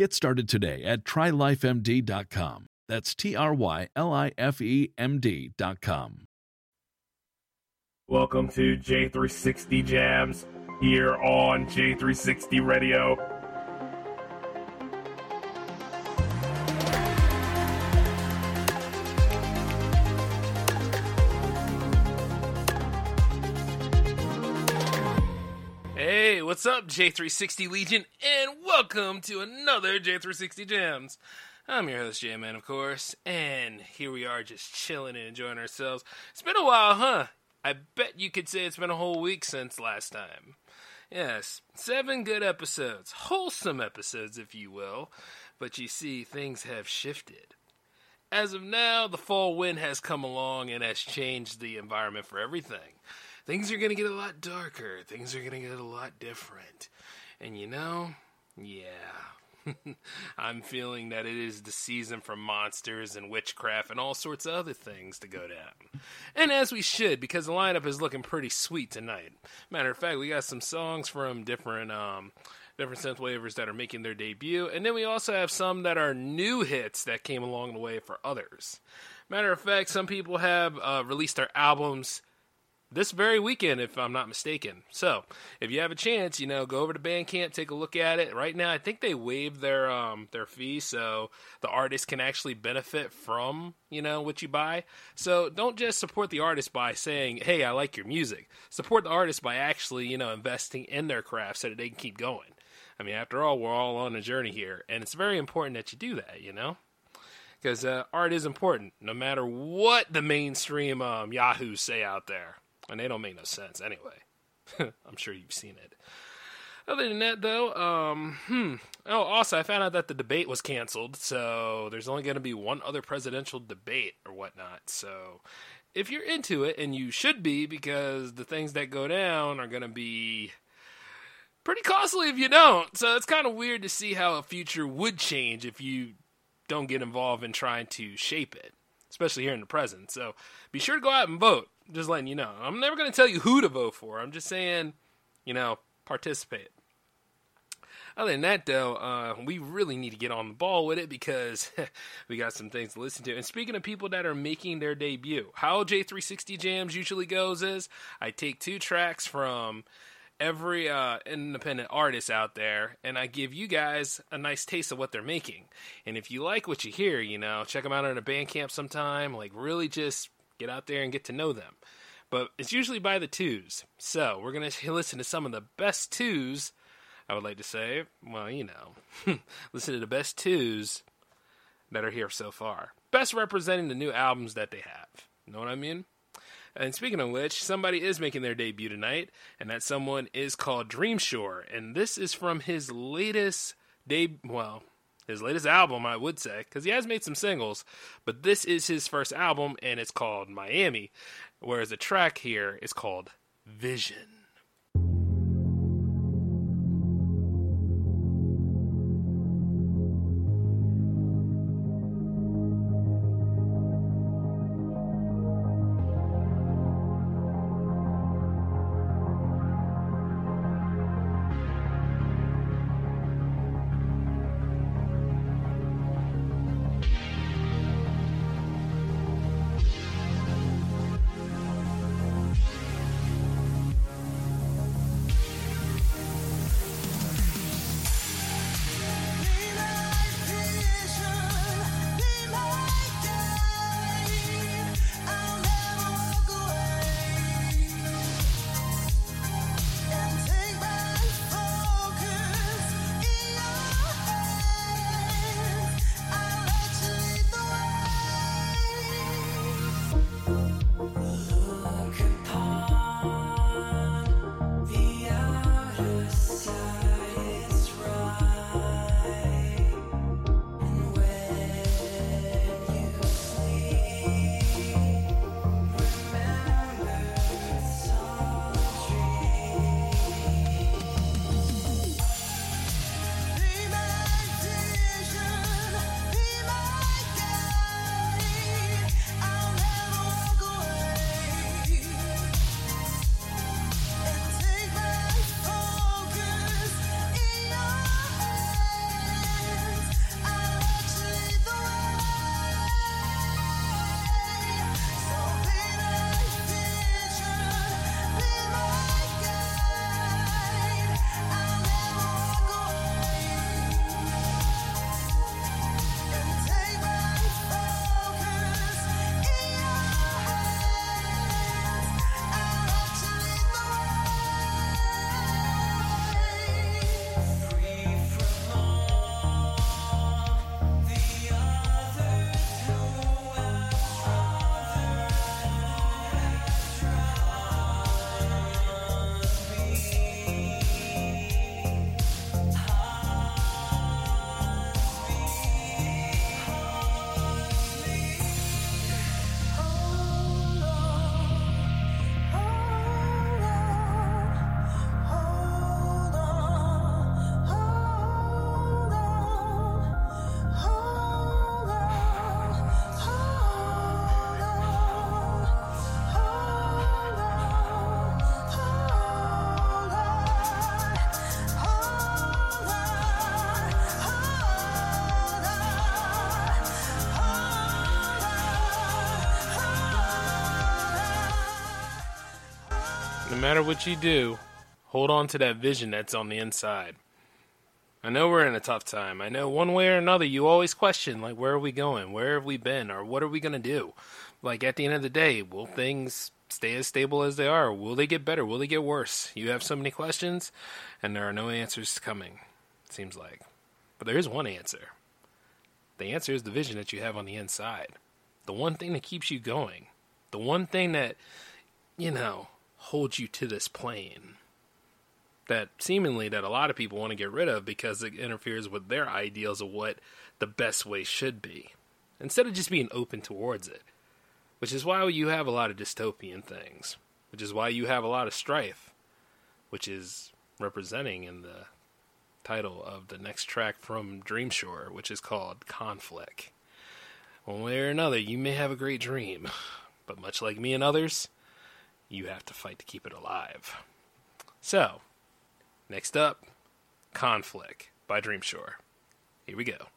Get started today at trylifemd.com. That's T R Y L I F E M D.com. Welcome to J360 Jams here on J360 Radio. What's up, J360 Legion, and welcome to another J360 Jams. I'm your host, J Man, of course, and here we are just chilling and enjoying ourselves. It's been a while, huh? I bet you could say it's been a whole week since last time. Yes, seven good episodes, wholesome episodes, if you will, but you see, things have shifted. As of now, the fall wind has come along and has changed the environment for everything things are going to get a lot darker. Things are going to get a lot different. And you know, yeah. I'm feeling that it is the season for monsters and witchcraft and all sorts of other things to go down. And as we should, because the lineup is looking pretty sweet tonight. Matter of fact, we got some songs from different um different synth wavers that are making their debut, and then we also have some that are new hits that came along the way for others. Matter of fact, some people have uh, released their albums this very weekend, if I'm not mistaken. So, if you have a chance, you know, go over to Bandcamp, take a look at it. Right now, I think they waived their um their fee, so the artist can actually benefit from you know what you buy. So, don't just support the artist by saying, "Hey, I like your music." Support the artist by actually you know investing in their craft so that they can keep going. I mean, after all, we're all on a journey here, and it's very important that you do that. You know because uh, art is important, no matter what the mainstream um, yahoos say out there and they don't make no sense anyway. I'm sure you've seen it. Other than that, though, um, hmm. Oh, also, I found out that the debate was canceled, so there's only going to be one other presidential debate or whatnot. So, if you're into it, and you should be, because the things that go down are going to be pretty costly if you don't. So, it's kind of weird to see how a future would change if you don't get involved in trying to shape it, especially here in the present. So, be sure to go out and vote just letting you know. I'm never going to tell you who to vote for. I'm just saying, you know, participate. Other than that, though, uh, we really need to get on the ball with it because we got some things to listen to. And speaking of people that are making their debut, how J360 Jams usually goes is I take two tracks from every uh, independent artist out there, and I give you guys a nice taste of what they're making. And if you like what you hear, you know, check them out on a Bandcamp sometime. Like, really just get out there and get to know them. But it's usually by the twos. So we're going to listen to some of the best twos, I would like to say. Well, you know, listen to the best twos that are here so far. Best representing the new albums that they have. Know what I mean? And speaking of which, somebody is making their debut tonight, and that someone is called Dreamshore, and this is from his latest debut. Well, his latest album, I would say, because he has made some singles, but this is his first album, and it's called Miami, whereas the track here is called Vision. Matter what you do, hold on to that vision that's on the inside. I know we're in a tough time. I know one way or another you always question, like, where are we going? Where have we been? Or what are we going to do? Like, at the end of the day, will things stay as stable as they are? Will they get better? Will they get worse? You have so many questions, and there are no answers coming, it seems like. But there is one answer. The answer is the vision that you have on the inside. The one thing that keeps you going. The one thing that, you know, holds you to this plane that seemingly that a lot of people want to get rid of because it interferes with their ideals of what the best way should be instead of just being open towards it which is why you have a lot of dystopian things which is why you have a lot of strife which is representing in the title of the next track from dreamshore which is called conflict. One way or another you may have a great dream but much like me and others you have to fight to keep it alive so Next up, Conflict by Dreamshore. Here we go.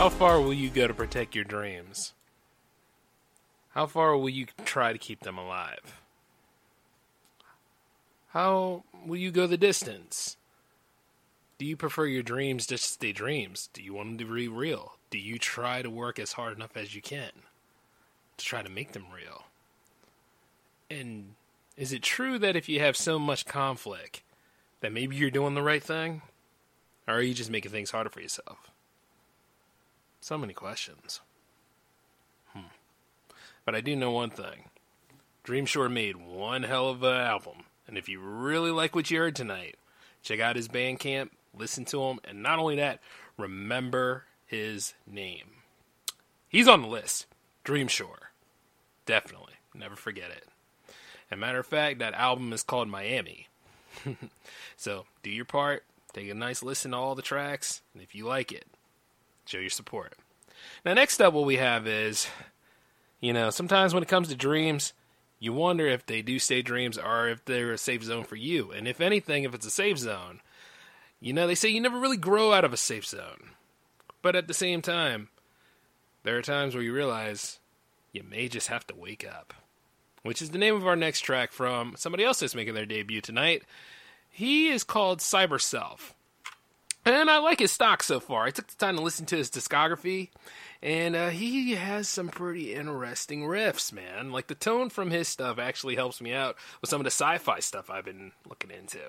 How far will you go to protect your dreams? How far will you try to keep them alive? How will you go the distance? Do you prefer your dreams just to stay dreams? Do you want them to be real? Do you try to work as hard enough as you can to try to make them real? And is it true that if you have so much conflict, that maybe you're doing the right thing? Or are you just making things harder for yourself? So many questions. Hmm. But I do know one thing. Dreamshore made one hell of an album. And if you really like what you heard tonight, check out his Bandcamp, listen to him, and not only that, remember his name. He's on the list. Dreamshore. Definitely. Never forget it. And matter of fact, that album is called Miami. so do your part, take a nice listen to all the tracks, and if you like it, show your support. Now, next up, what we have is, you know, sometimes when it comes to dreams, you wonder if they do stay dreams or if they're a safe zone for you. And if anything, if it's a safe zone, you know, they say you never really grow out of a safe zone. But at the same time, there are times where you realize you may just have to wake up. Which is the name of our next track from somebody else that's making their debut tonight. He is called Cyberself. And I like his stock so far. I took the time to listen to his discography, and uh, he has some pretty interesting riffs, man. Like the tone from his stuff actually helps me out with some of the sci fi stuff I've been looking into.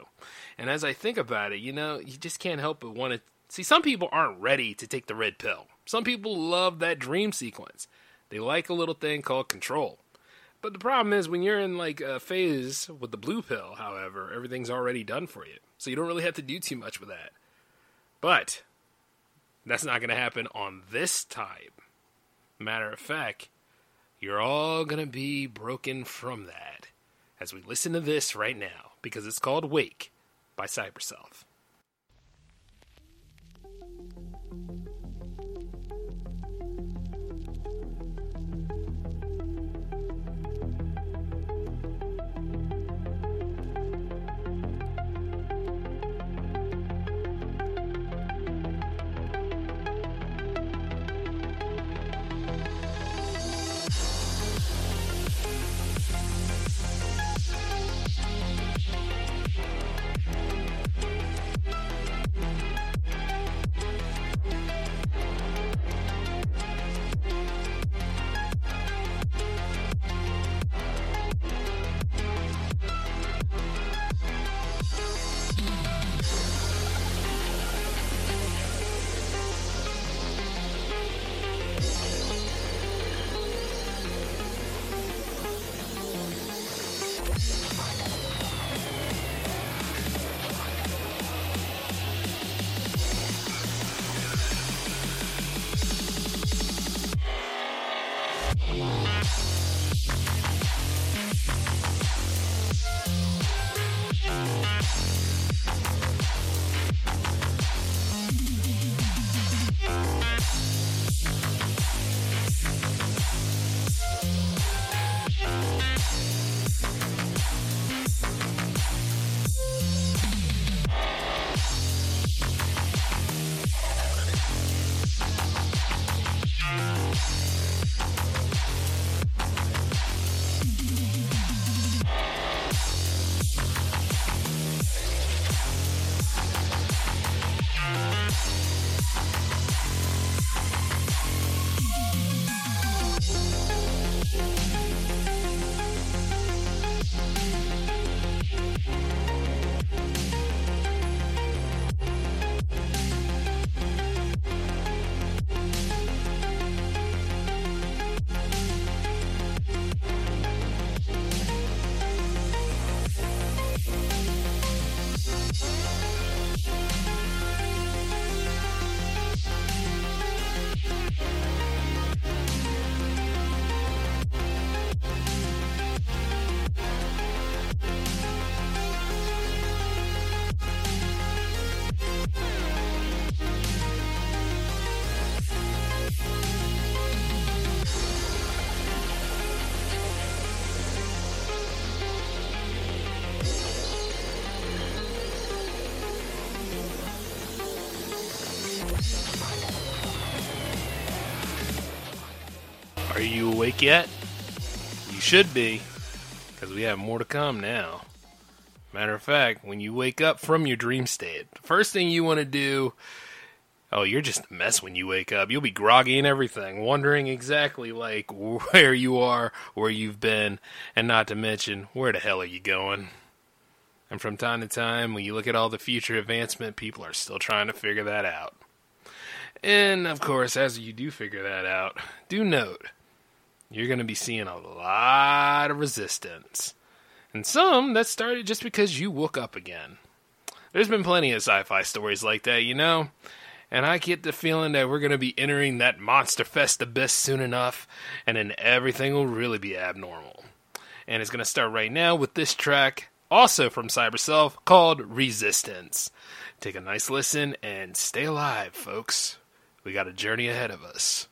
And as I think about it, you know, you just can't help but want to see some people aren't ready to take the red pill. Some people love that dream sequence, they like a little thing called control. But the problem is when you're in like a phase with the blue pill, however, everything's already done for you. So you don't really have to do too much with that. But that's not going to happen on this type. Matter of fact, you're all going to be broken from that as we listen to this right now because it's called Wake by Cyberself. Are you awake yet? You should be, because we have more to come now. Matter of fact, when you wake up from your dream state, the first thing you want to do. Oh, you're just a mess when you wake up. You'll be groggy and everything, wondering exactly like where you are, where you've been, and not to mention where the hell are you going. And from time to time, when you look at all the future advancement, people are still trying to figure that out. And of course, as you do figure that out, do note you're going to be seeing a lot of resistance. And some that started just because you woke up again. There's been plenty of sci fi stories like that, you know? And I get the feeling that we're going to be entering that Monster Fest abyss soon enough, and then everything will really be abnormal. And it's going to start right now with this track, also from Cyberself, called Resistance. Take a nice listen and stay alive, folks. We got a journey ahead of us.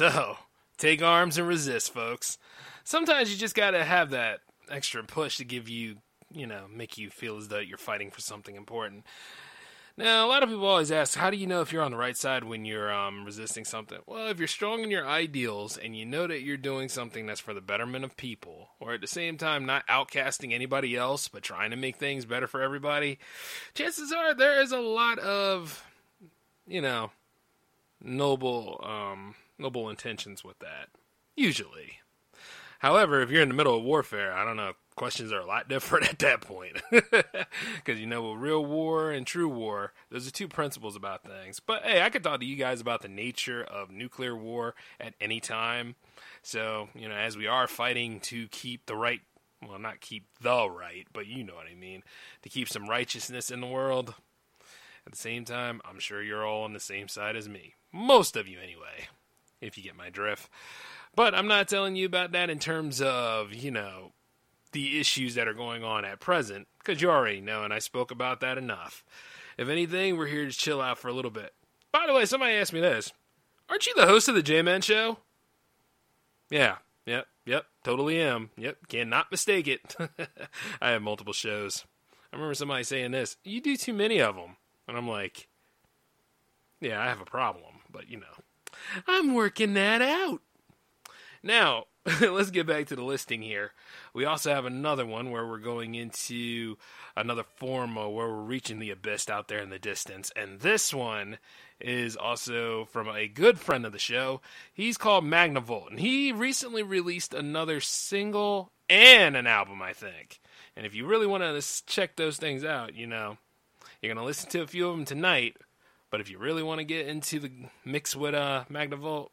So take arms and resist, folks. Sometimes you just gotta have that extra push to give you, you know, make you feel as though you're fighting for something important. Now, a lot of people always ask, how do you know if you're on the right side when you're um, resisting something? Well, if you're strong in your ideals and you know that you're doing something that's for the betterment of people, or at the same time not outcasting anybody else, but trying to make things better for everybody, chances are there is a lot of, you know, noble, um, noble intentions with that. Usually. However, if you're in the middle of warfare, I don't know, questions are a lot different at that point. Because, you know, with real war and true war, those are two principles about things. But hey, I could talk to you guys about the nature of nuclear war at any time. So, you know, as we are fighting to keep the right, well, not keep the right, but you know what I mean, to keep some righteousness in the world. At the same time, I'm sure you're all on the same side as me. Most of you, anyway, if you get my drift. But I'm not telling you about that in terms of, you know, the issues that are going on at present, because you already know, and I spoke about that enough. If anything, we're here to chill out for a little bit. By the way, somebody asked me this Aren't you the host of the J Man Show? Yeah, yep, yep, totally am. Yep, cannot mistake it. I have multiple shows. I remember somebody saying this You do too many of them. And I'm like, Yeah, I have a problem, but you know, I'm working that out. Now, let's get back to the listing here. We also have another one where we're going into another form where we're reaching the abyss out there in the distance. And this one is also from a good friend of the show. He's called Magnavolt. And he recently released another single and an album, I think. And if you really want to check those things out, you know, you're going to listen to a few of them tonight. But if you really want to get into the mix with uh, Magnavolt,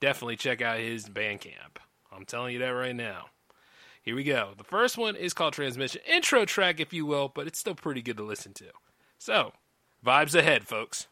definitely check out his Bandcamp. I'm telling you that right now. Here we go. The first one is called Transmission. Intro track, if you will, but it's still pretty good to listen to. So, Vibes ahead, folks.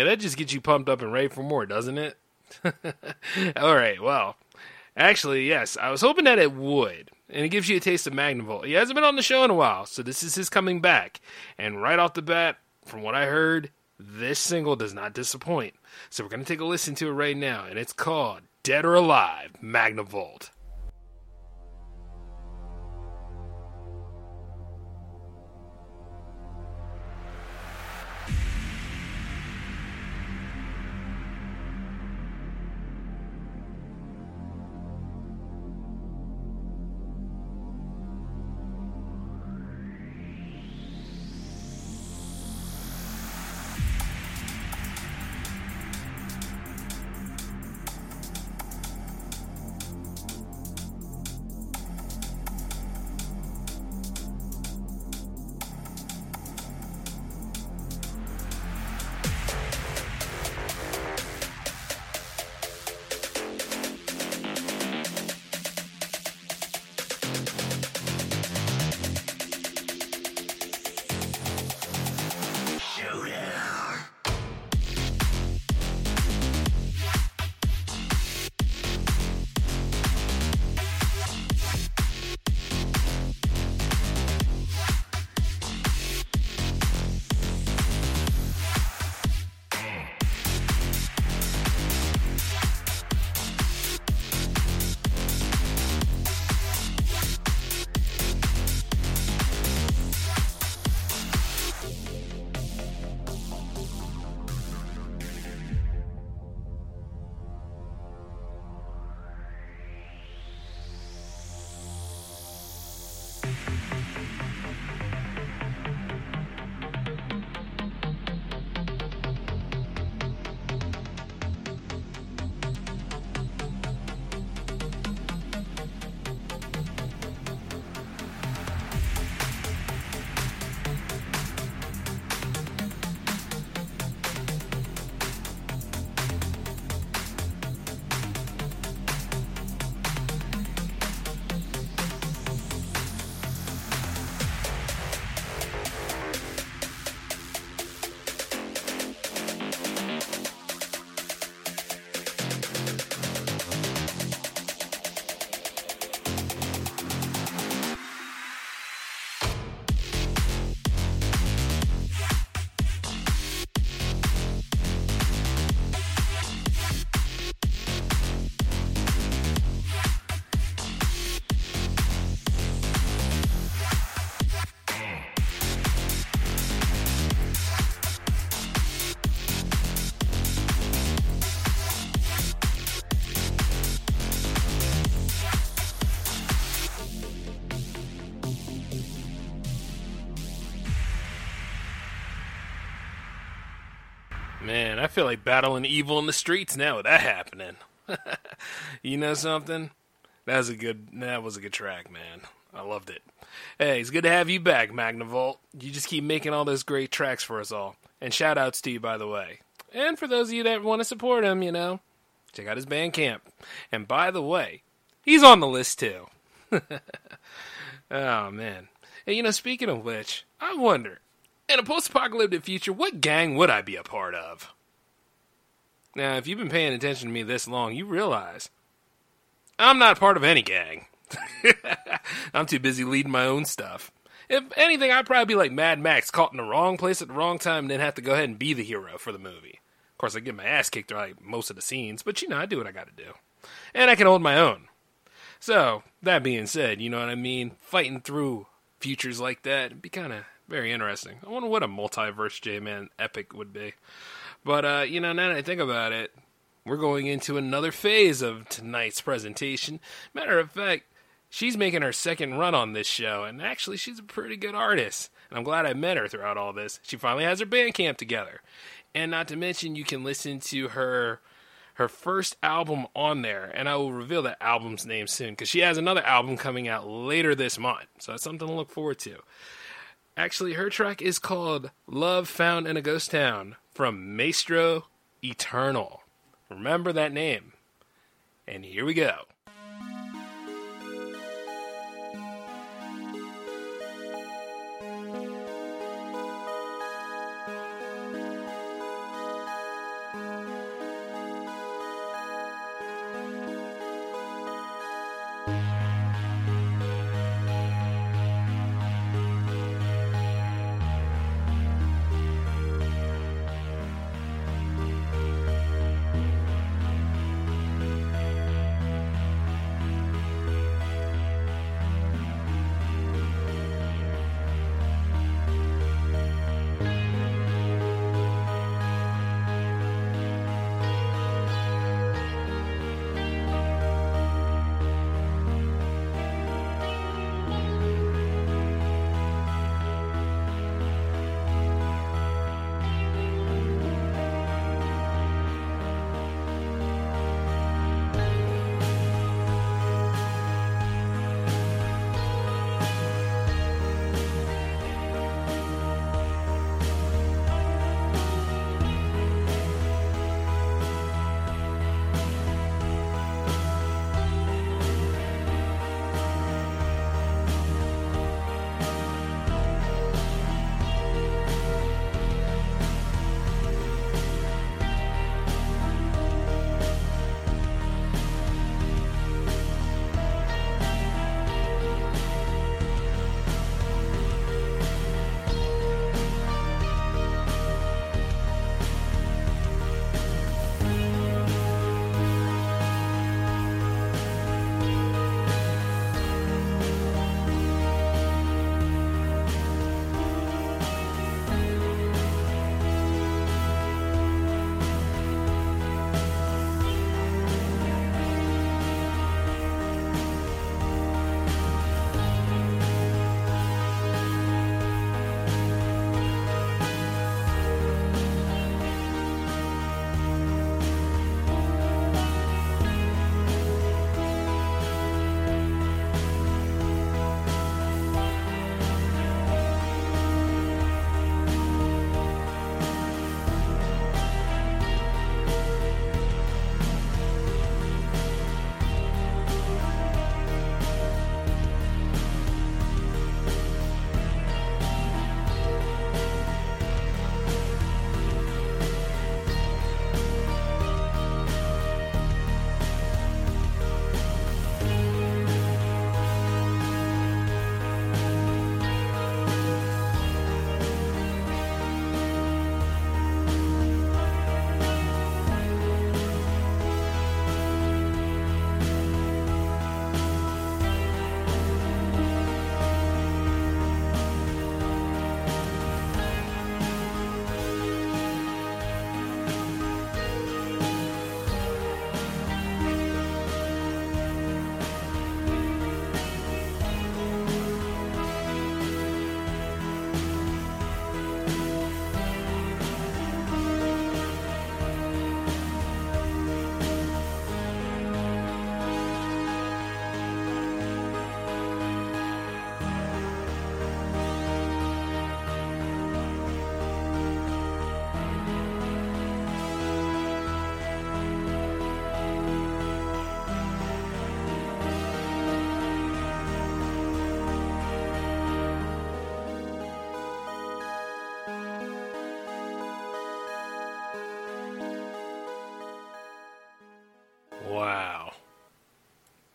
Yeah, that just gets you pumped up and ready for more, doesn't it? All right, well, actually, yes, I was hoping that it would. And it gives you a taste of Magnavolt. He hasn't been on the show in a while, so this is his coming back. And right off the bat, from what I heard, this single does not disappoint. So we're going to take a listen to it right now, and it's called Dead or Alive Magnavolt. Man, I feel like battling evil in the streets now with that happening. you know something? That was a good. That was a good track, man. I loved it. Hey, it's good to have you back, Magnavolt. You just keep making all those great tracks for us all. And shout outs to you, by the way. And for those of you that want to support him, you know, check out his Bandcamp. And by the way, he's on the list too. oh man. Hey, you know, speaking of which, I wonder in a post apocalyptic future, what gang would I be a part of? Now, if you've been paying attention to me this long, you realize I'm not part of any gang. I'm too busy leading my own stuff. If anything, I'd probably be like Mad Max, caught in the wrong place at the wrong time, and then have to go ahead and be the hero for the movie. Of course, I get my ass kicked like most of the scenes, but you know, I do what I got to do, and I can hold my own. So that being said, you know what I mean. Fighting through futures like that would be kind of very interesting. I wonder what a multiverse J Man epic would be. But uh, you know, now that I think about it, we're going into another phase of tonight's presentation. Matter of fact, she's making her second run on this show, and actually, she's a pretty good artist. And I'm glad I met her throughout all this. She finally has her Bandcamp together, and not to mention, you can listen to her her first album on there, and I will reveal that album's name soon because she has another album coming out later this month. So that's something to look forward to. Actually, her track is called Love Found in a Ghost Town from Maestro Eternal. Remember that name. And here we go.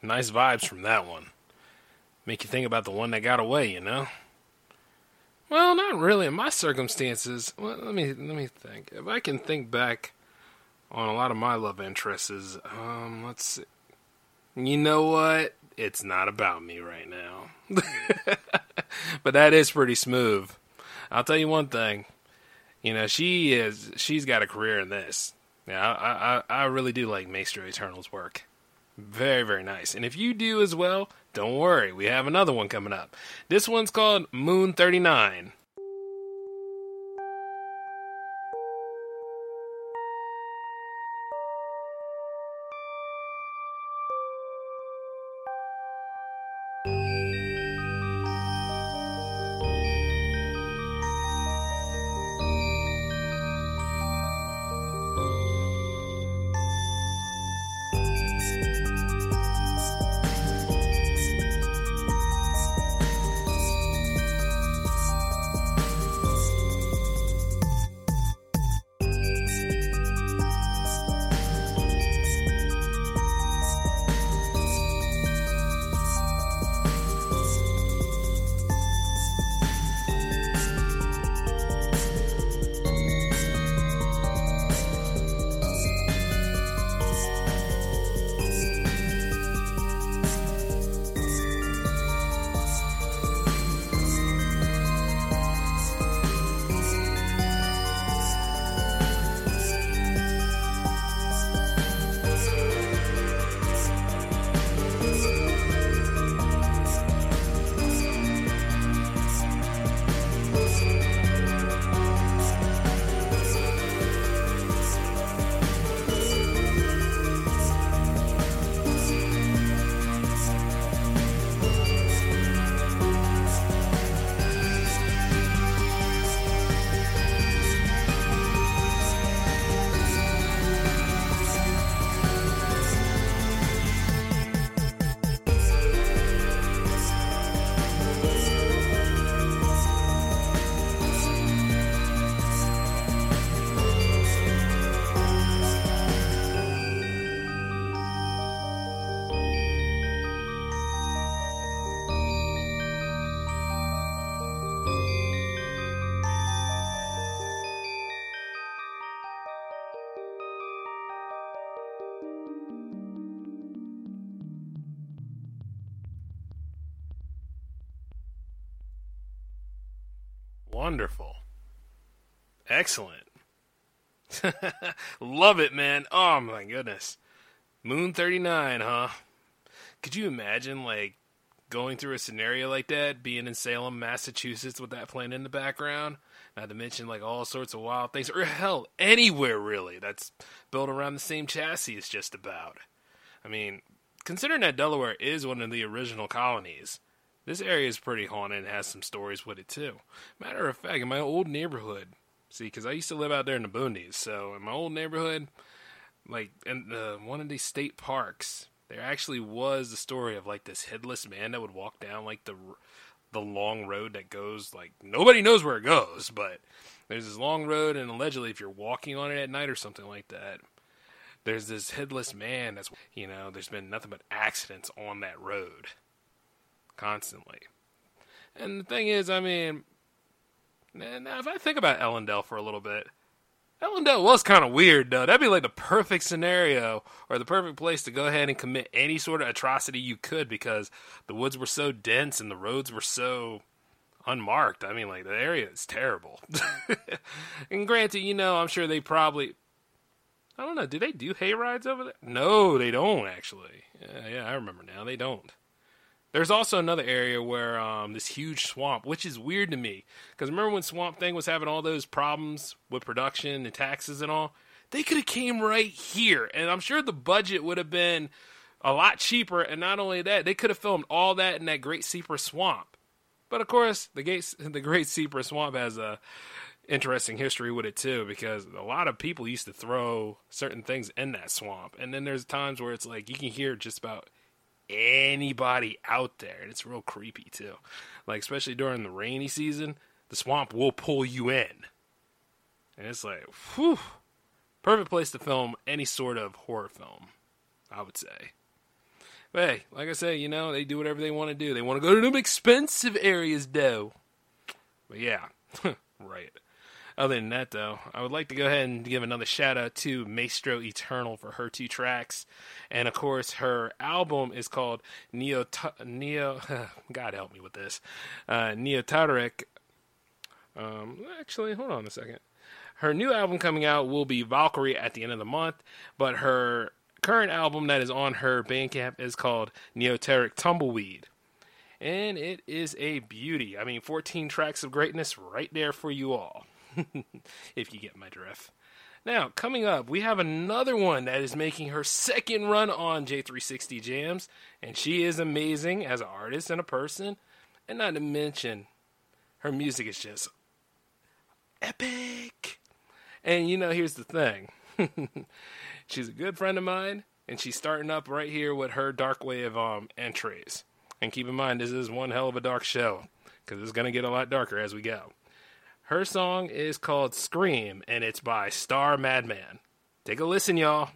Nice vibes from that one. Make you think about the one that got away, you know? Well, not really. In my circumstances, well, let me let me think. If I can think back on a lot of my love interests, um, let's see. You know what? It's not about me right now. but that is pretty smooth. I'll tell you one thing. You know, she is she's got a career in this. Yeah, I I, I really do like Maestro Eternal's work. Very, very nice. And if you do as well, don't worry, we have another one coming up. This one's called Moon 39. Excellent. Love it, man. Oh my goodness. Moon 39, huh? Could you imagine like going through a scenario like that, being in Salem, Massachusetts with that plane in the background? Not to mention like all sorts of wild things, or hell, anywhere really that's built around the same chassis just about. I mean, considering that Delaware is one of the original colonies, this area is pretty haunted and has some stories with it too. Matter of fact, in my old neighborhood, see, because I used to live out there in the boonies, so in my old neighborhood, like in the, one of these state parks, there actually was the story of like this headless man that would walk down like the the long road that goes like nobody knows where it goes, but there's this long road, and allegedly, if you're walking on it at night or something like that, there's this headless man that's you know there's been nothing but accidents on that road constantly. And the thing is, I mean, now if I think about Ellendale for a little bit, Ellendale was kind of weird, though. That'd be like the perfect scenario or the perfect place to go ahead and commit any sort of atrocity you could because the woods were so dense and the roads were so unmarked. I mean, like, the area is terrible. and granted, you know, I'm sure they probably. I don't know. Do they do hay rides over there? No, they don't, actually. Yeah, yeah, I remember now. They don't. There's also another area where um, this huge swamp, which is weird to me, because remember when Swamp Thing was having all those problems with production and taxes and all? They could have came right here, and I'm sure the budget would have been a lot cheaper. And not only that, they could have filmed all that in that Great Cypress Swamp. But of course, the Great the Great Cypress Swamp has a interesting history with it too, because a lot of people used to throw certain things in that swamp, and then there's times where it's like you can hear just about anybody out there. And it's real creepy too. Like especially during the rainy season, the swamp will pull you in. And it's like, whew. Perfect place to film any sort of horror film, I would say. But hey, like I say, you know, they do whatever they want to do. They want to go to them expensive areas, though. But yeah, right. Other than that, though, I would like to go ahead and give another shout out to Maestro Eternal for her two tracks, and of course her album is called Neo Neo. God help me with this, uh, Neotarek. Um, actually, hold on a second. Her new album coming out will be Valkyrie at the end of the month, but her current album that is on her Bandcamp is called Neoteric Tumbleweed. And it is a beauty. I mean, 14 tracks of greatness right there for you all. if you get my drift. Now, coming up, we have another one that is making her second run on J360 Jams, and she is amazing as an artist and a person, and not to mention, her music is just epic. And you know, here's the thing she's a good friend of mine, and she's starting up right here with her dark wave um, entries. And keep in mind, this is one hell of a dark show, because it's going to get a lot darker as we go. Her song is called Scream, and it's by Star Madman. Take a listen, y'all.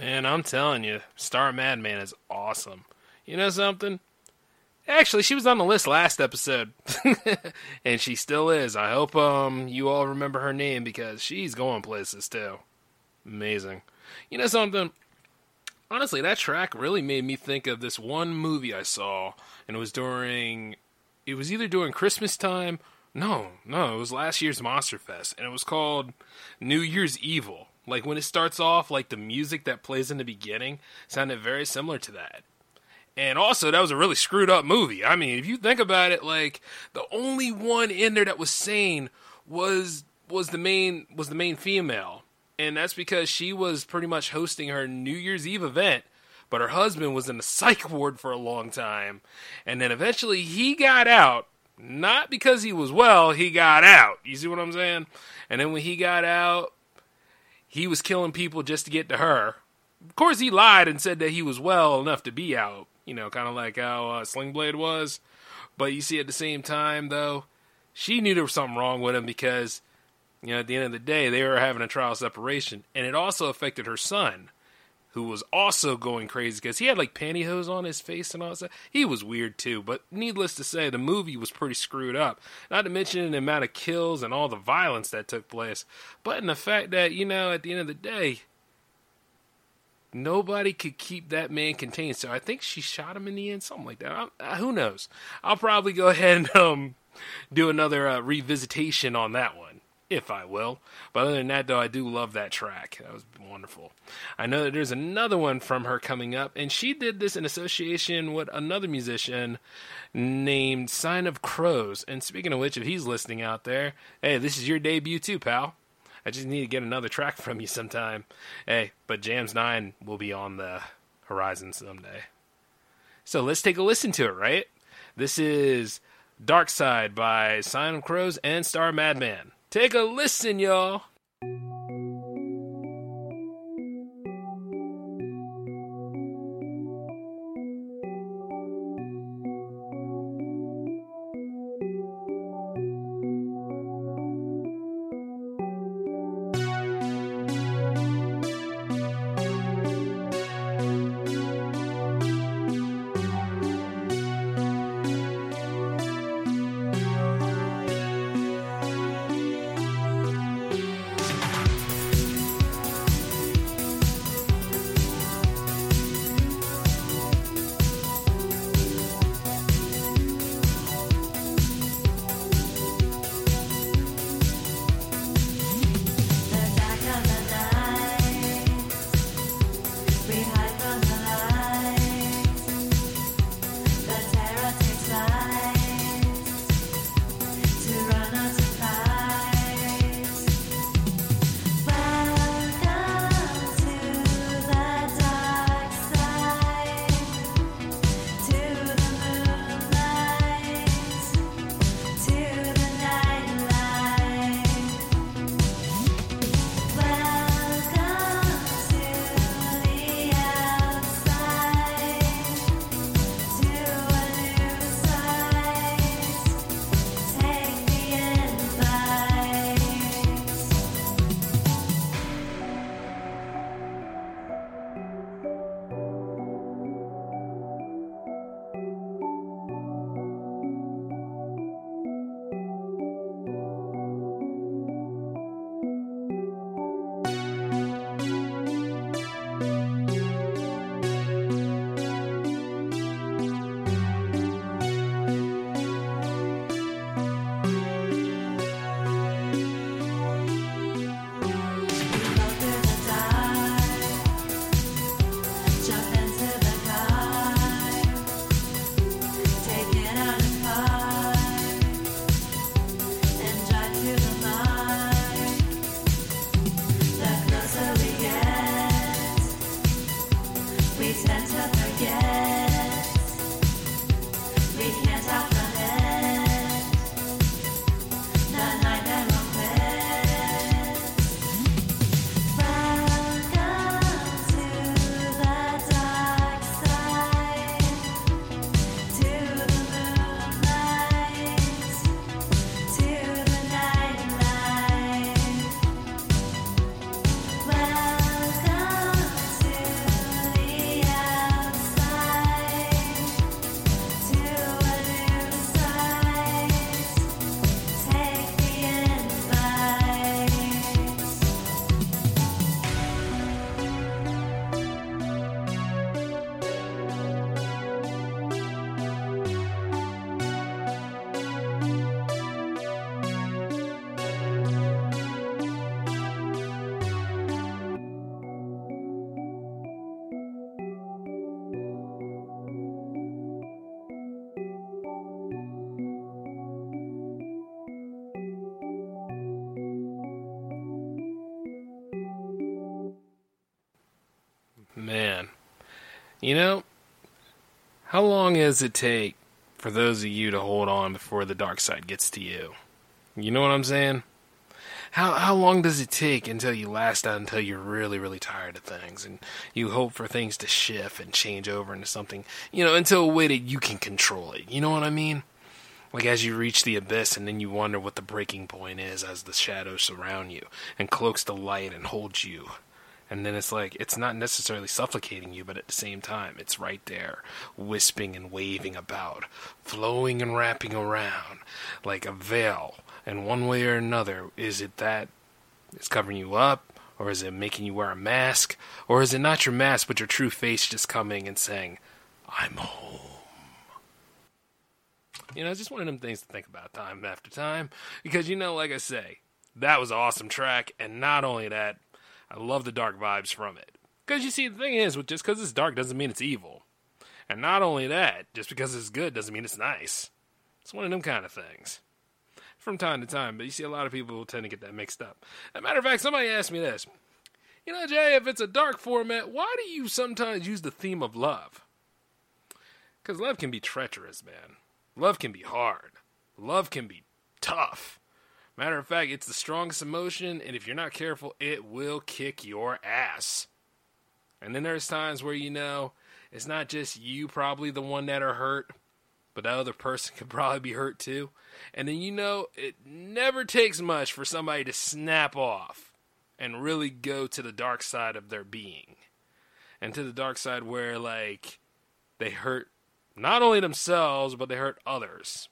Man, I'm telling you, Star Madman is awesome. You know something? Actually, she was on the list last episode, and she still is. I hope um you all remember her name because she's going places too. Amazing. You know something? Honestly, that track really made me think of this one movie I saw, and it was during. It was either during Christmas time. No, no, it was last year's Monster Fest, and it was called New Year's Evil. Like when it starts off, like the music that plays in the beginning sounded very similar to that. And also, that was a really screwed up movie. I mean, if you think about it, like the only one in there that was sane was was the main was the main female, and that's because she was pretty much hosting her New Year's Eve event. But her husband was in the psych ward for a long time, and then eventually he got out. Not because he was well, he got out. You see what I'm saying? And then when he got out, he was killing people just to get to her. Of course, he lied and said that he was well enough to be out, you know, kind of like how uh, Sling Blade was. But you see, at the same time, though, she knew there was something wrong with him because, you know, at the end of the day, they were having a trial separation. And it also affected her son, who was also going crazy because he had like pantyhose on his face and all that. He was weird too, but needless to say, the movie was pretty screwed up. Not to mention the amount of kills and all the violence that took place, but in the fact that, you know, at the end of the day, nobody could keep that man contained. So I think she shot him in the end, something like that. I, who knows? I'll probably go ahead and um, do another uh, revisitation on that one if I will. But other than that, though, I do love that track. That was wonderful. I know that there's another one from her coming up, and she did this in association with another musician named Sign of Crows. And speaking of which, if he's listening out there, hey, this is your debut too, pal. I just need to get another track from you sometime. Hey, but Jams 9 will be on the horizon someday. So let's take a listen to it, right? This is Dark Side by Sign of Crows and Star Madman. Take a listen, y'all. You know, how long does it take for those of you to hold on before the dark side gets to you? You know what I'm saying? How how long does it take until you last out until you're really really tired of things and you hope for things to shift and change over into something you know until a way that you can control it. You know what I mean? Like as you reach the abyss and then you wonder what the breaking point is as the shadows surround you and cloaks the light and holds you. And then it's like it's not necessarily suffocating you, but at the same time it's right there, wisping and waving about, flowing and wrapping around like a veil and one way or another, is it that it's covering you up? Or is it making you wear a mask? Or is it not your mask, but your true face just coming and saying, I'm home? You know, it's just one of them things to think about time after time. Because, you know, like I say, that was an awesome track. And not only that, I love the dark vibes from it. Because you see, the thing is, with just because it's dark doesn't mean it's evil. And not only that, just because it's good doesn't mean it's nice. It's one of them kind of things from time to time, but you see a lot of people tend to get that mixed up. As a matter of fact, somebody asked me this. You know, Jay, if it's a dark format, why do you sometimes use the theme of love? Because love can be treacherous, man. Love can be hard. Love can be tough. Matter of fact, it's the strongest emotion, and if you're not careful, it will kick your ass. And then there's times where you know it's not just you, probably the one that are hurt, but that other person could probably be hurt too. And then you know it never takes much for somebody to snap off and really go to the dark side of their being. And to the dark side where like they hurt not only themselves but they hurt others.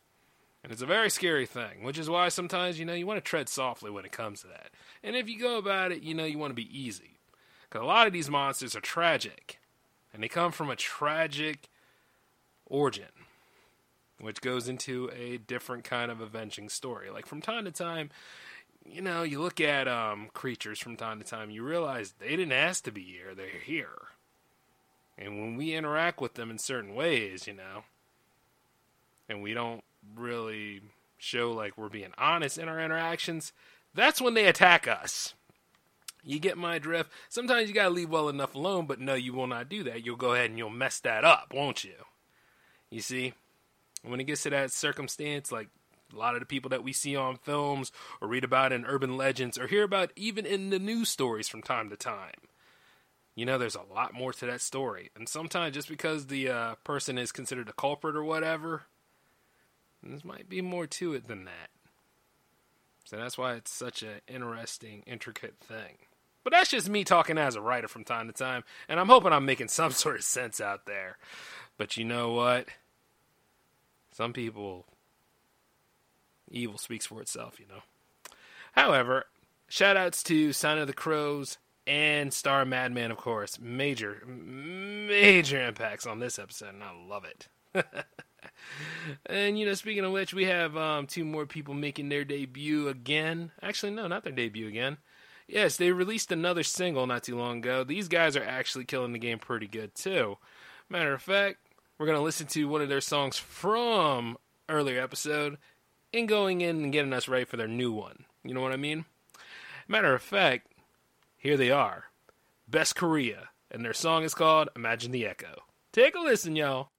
And it's a very scary thing, which is why sometimes you know you want to tread softly when it comes to that. And if you go about it, you know you want to be easy. Cuz a lot of these monsters are tragic. And they come from a tragic origin which goes into a different kind of avenging story. Like from time to time, you know, you look at um, creatures from time to time, you realize they didn't ask to be here; they're here. And when we interact with them in certain ways, you know, and we don't really show like we're being honest in our interactions, that's when they attack us. You get my drift. Sometimes you gotta leave well enough alone, but no, you will not do that. You'll go ahead and you'll mess that up, won't you? You see? when it gets to that circumstance, like a lot of the people that we see on films or read about in urban legends or hear about even in the news stories from time to time, you know, there's a lot more to that story. And sometimes just because the uh, person is considered a culprit or whatever, there might be more to it than that. So that's why it's such an interesting, intricate thing. But that's just me talking as a writer from time to time, and I'm hoping I'm making some sort of sense out there. But you know what? Some people, evil speaks for itself, you know. However, shout outs to Sign of the Crows and Star Madman, of course. Major, major impacts on this episode, and I love it. and you know, speaking of which, we have um, two more people making their debut again. Actually, no, not their debut again. Yes, they released another single not too long ago. These guys are actually killing the game pretty good too. Matter of fact, we're to listen to one of their songs from earlier episode and going in and getting us ready for their new one. You know what I mean? Matter of fact, here they are. Best Korea, and their song is called Imagine the Echo. Take a listen, y'all.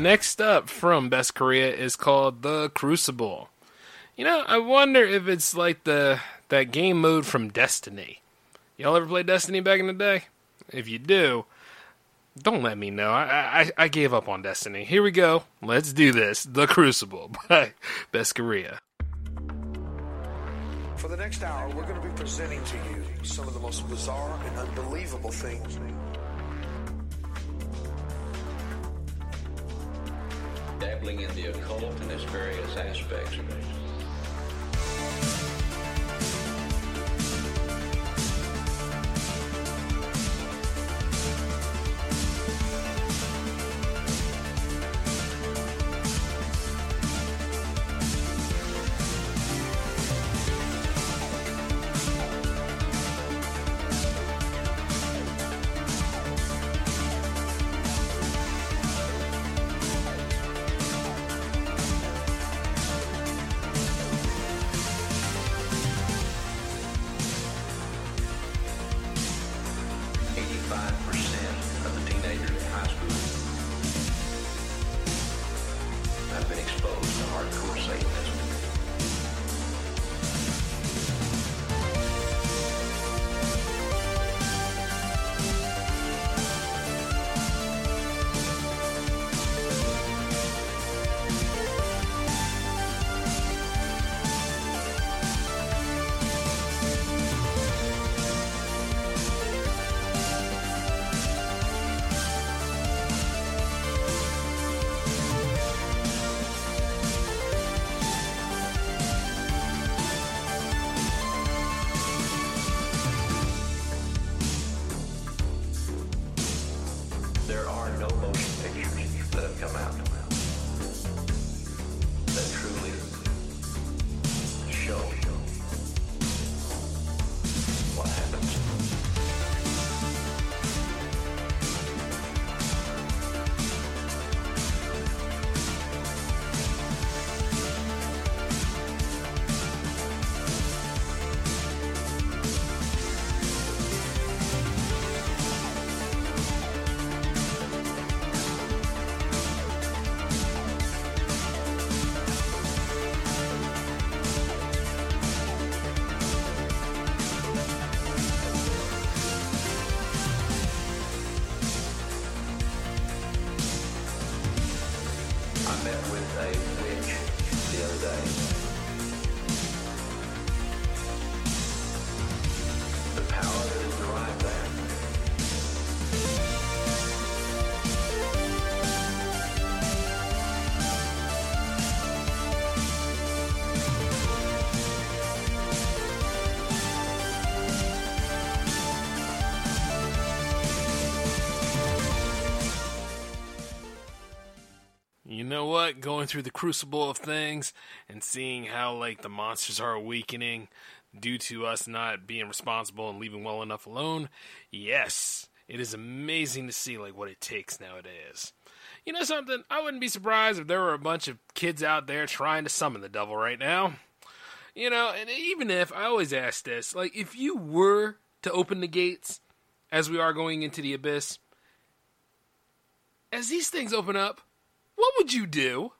Next up from Best Korea is called The Crucible. You know, I wonder if it's like the that game mode from Destiny. Y'all ever play Destiny back in the day? If you do, don't let me know. I, I I gave up on Destiny. Here we go. Let's do this. The Crucible by Best Korea. For the next hour, we're going to be presenting to you some of the most bizarre and unbelievable things. Dabbling in the occult and its various aspects. Eighty-five know what? Going through the crucible of things and seeing how like the monsters are awakening due to us not being responsible and leaving well enough alone. Yes, it is amazing to see like what it takes nowadays. You know something? I wouldn't be surprised if there were a bunch of kids out there trying to summon the devil right now. You know, and even if I always ask this, like if you were to open the gates as we are going into the abyss, as these things open up, what would you do?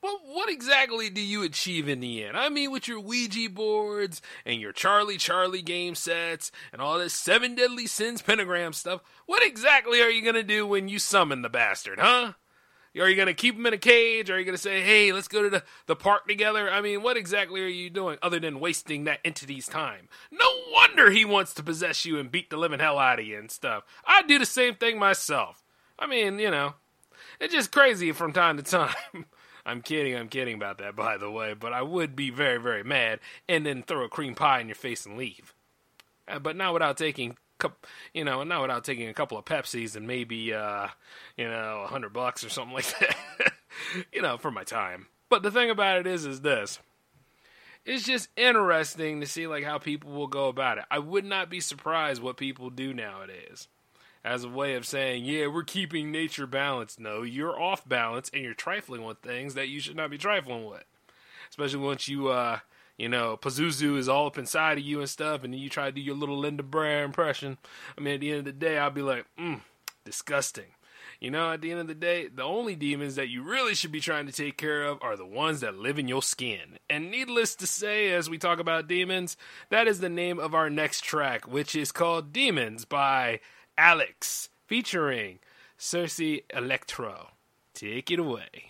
What what exactly do you achieve in the end? I mean, with your Ouija boards and your Charlie Charlie game sets and all this Seven Deadly Sins pentagram stuff, what exactly are you gonna do when you summon the bastard, huh? Are you gonna keep him in a cage? Are you gonna say, "Hey, let's go to the, the park together"? I mean, what exactly are you doing other than wasting that entity's time? No wonder he wants to possess you and beat the living hell out of you and stuff. I'd do the same thing myself. I mean, you know, it's just crazy from time to time. I'm kidding, I'm kidding about that, by the way, but I would be very, very mad and then throw a cream pie in your face and leave. Uh, but not without taking, you know, not without taking a couple of Pepsis and maybe, uh, you know, a hundred bucks or something like that. you know, for my time. But the thing about it is, is this. It's just interesting to see like how people will go about it. I would not be surprised what people do nowadays as a way of saying, yeah, we're keeping nature balanced. No, you're off balance and you're trifling with things that you should not be trifling with. Especially once you, uh, you know, Pazuzu is all up inside of you and stuff, and then you try to do your little Linda Blair impression. I mean, at the end of the day, I'll be like, mm, disgusting. You know, at the end of the day, the only demons that you really should be trying to take care of are the ones that live in your skin. And needless to say, as we talk about demons, that is the name of our next track, which is called Demons by Alex, featuring Circe Electro. Take it away.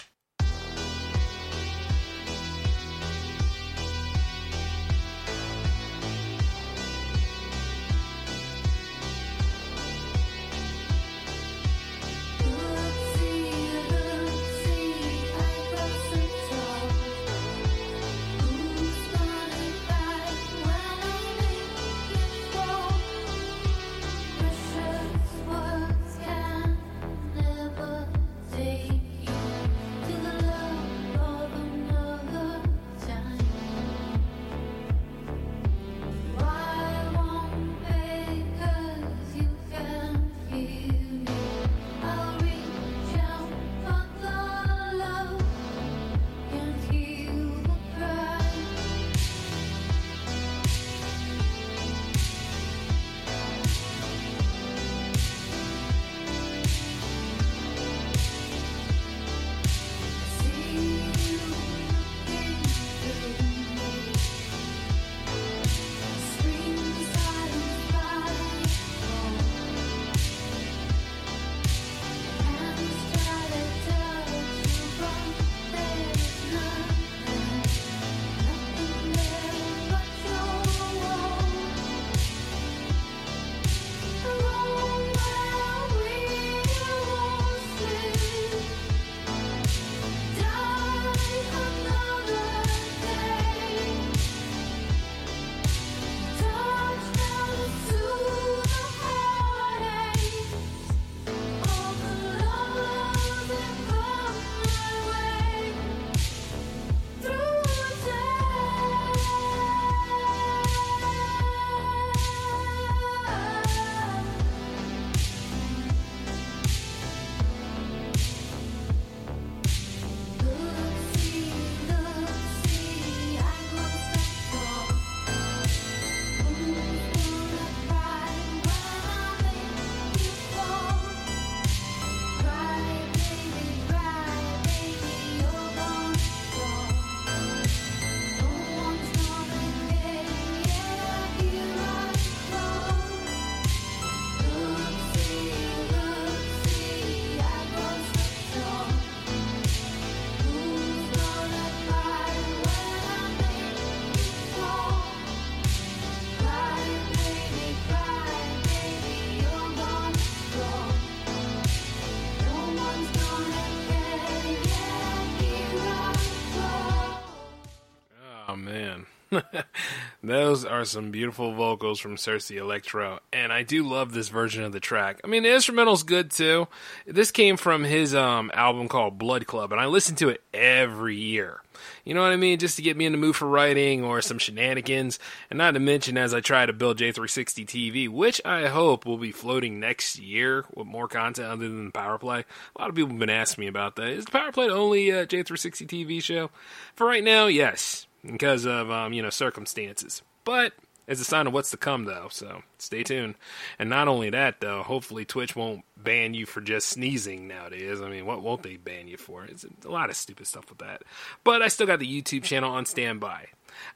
Those are some beautiful vocals from Circe Electro, and I do love this version of the track. I mean, the instrumental's good too. This came from his um, album called Blood Club, and I listen to it every year. You know what I mean? Just to get me in the mood for writing or some shenanigans, and not to mention as I try to build J360 TV, which I hope will be floating next year with more content other than Power Play. A lot of people have been asking me about that. Is the Power Play the only uh, J360 TV show? For right now, yes because of um, you know circumstances. But it's a sign of what's to come, though. So stay tuned. And not only that, though, hopefully Twitch won't ban you for just sneezing nowadays. I mean, what won't they ban you for? It's a lot of stupid stuff with that. But I still got the YouTube channel on standby.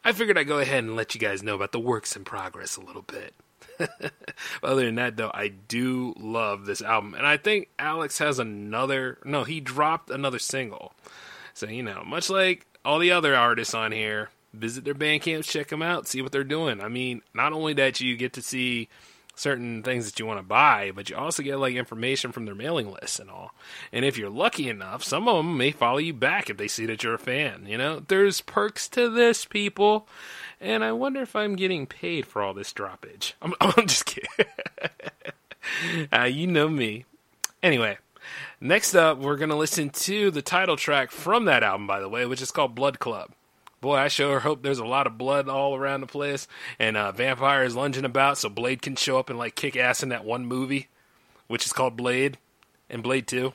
I figured I'd go ahead and let you guys know about the works in progress a little bit. Other than that, though, I do love this album, and I think Alex has another. No, he dropped another single. So you know, much like all the other artists on here, visit their Bandcamps, check them out, see what they're doing. I mean, not only that you get to see certain things that you want to buy, but you also get like information from their mailing lists and all. And if you're lucky enough, some of them may follow you back if they see that you're a fan. You know, there's perks to this, people. And I wonder if I'm getting paid for all this droppage. I'm, I'm just kidding. uh, you know me. Anyway, Next up, we're going to listen to the title track from that album, by the way, which is called Blood Club. Boy, I sure hope there's a lot of blood all around the place and uh, vampires lunging about so Blade can show up and like kick ass in that one movie, which is called Blade and Blade 2.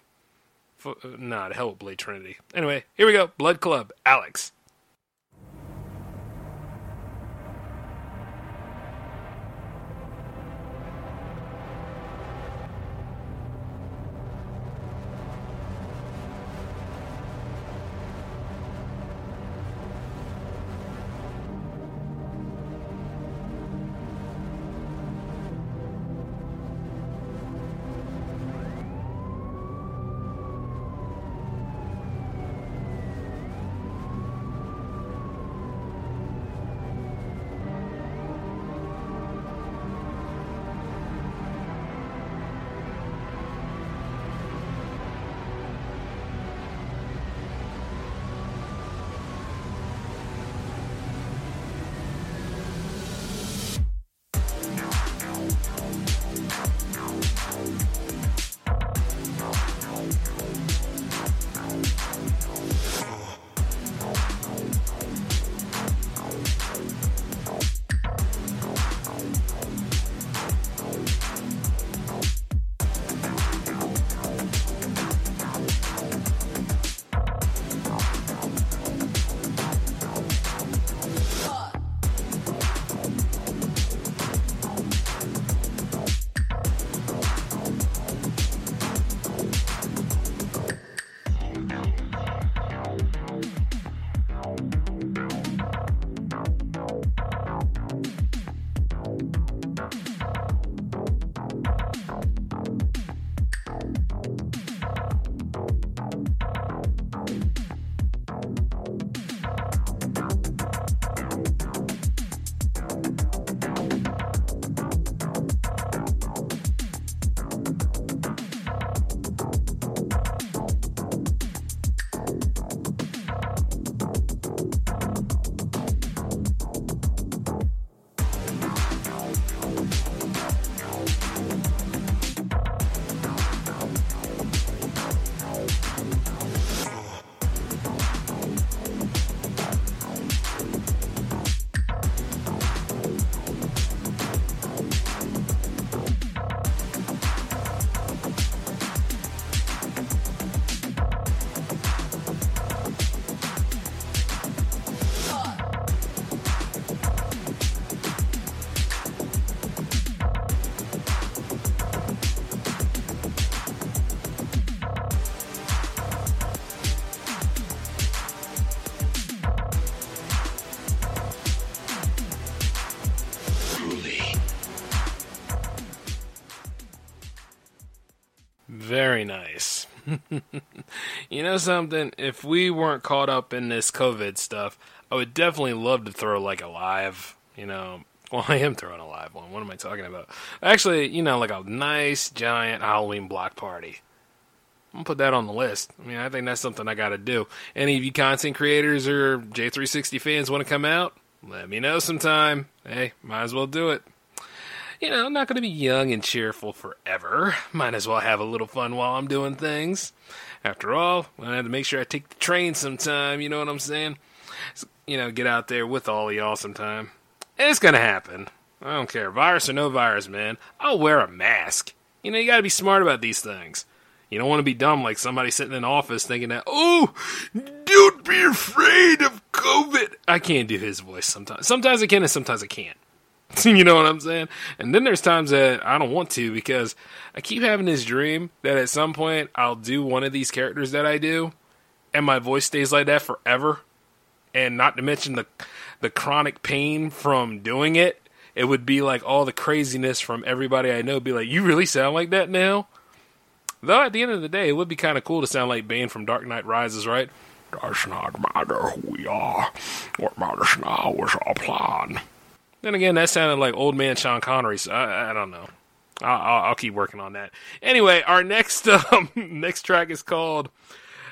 F- uh, nah, hell with Blade Trinity. Anyway, here we go. Blood Club, Alex. you know something? If we weren't caught up in this COVID stuff, I would definitely love to throw like a live, you know. Well, I am throwing a live one. What am I talking about? Actually, you know, like a nice giant Halloween block party. I'm gonna put that on the list. I mean, I think that's something I got to do. Any of you content creators or J360 fans want to come out? Let me know sometime. Hey, might as well do it. You know, I'm not going to be young and cheerful forever. Might as well have a little fun while I'm doing things. After all, I have to make sure I take the train sometime. You know what I'm saying? So, you know, get out there with all of y'all sometime. It's going to happen. I don't care, virus or no virus, man. I'll wear a mask. You know, you got to be smart about these things. You don't want to be dumb like somebody sitting in office thinking that, oh, don't be afraid of COVID. I can't do his voice sometimes. Sometimes I can and sometimes I can't. you know what I'm saying? And then there's times that I don't want to because I keep having this dream that at some point I'll do one of these characters that I do and my voice stays like that forever. And not to mention the the chronic pain from doing it. It would be like all the craziness from everybody I know be like, You really sound like that now? Though at the end of the day, it would be kind of cool to sound like Bane from Dark Knight Rises, right? Does not matter who we are. What matters now is our plan. Then again, that sounded like old man Sean Connery, so I, I don't know. I'll, I'll, keep working on that. Anyway, our next um, next track is called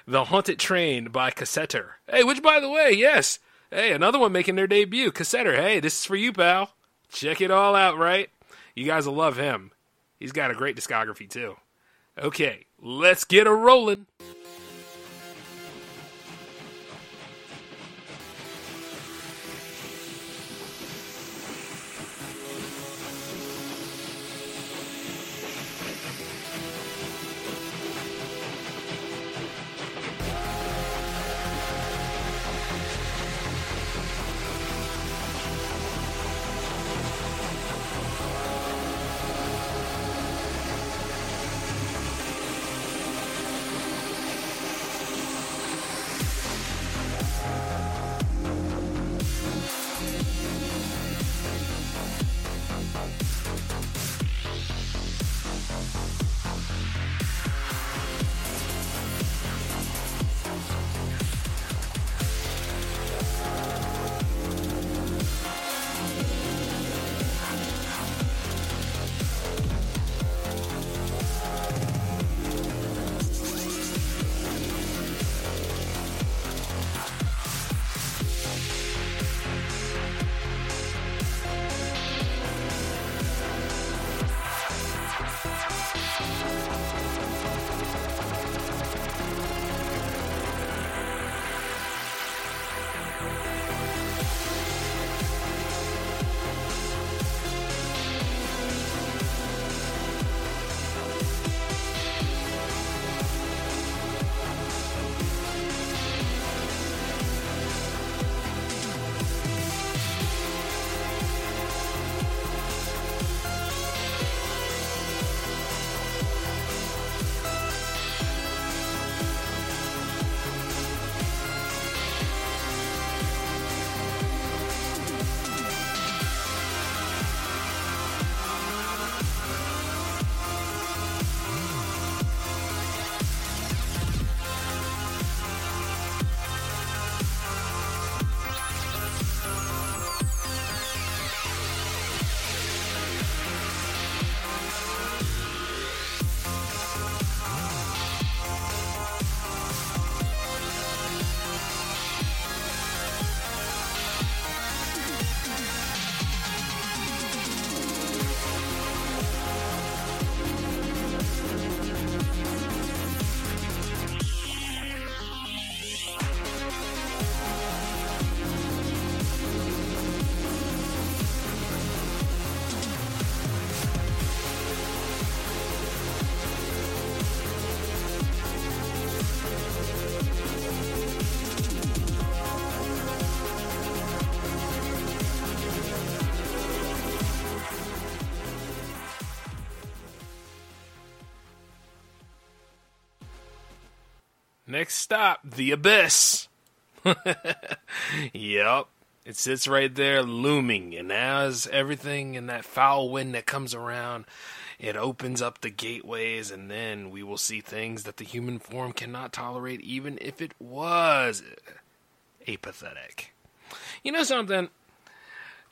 "The Haunted Train" by Cassetter. Hey, which by the way, yes, hey, another one making their debut. Cassetter, hey, this is for you, pal. Check it all out, right? You guys will love him. He's got a great discography too. Okay, let's get a rolling. The Abyss. yep. It sits right there looming, and as everything in that foul wind that comes around, it opens up the gateways, and then we will see things that the human form cannot tolerate, even if it was apathetic. You know something?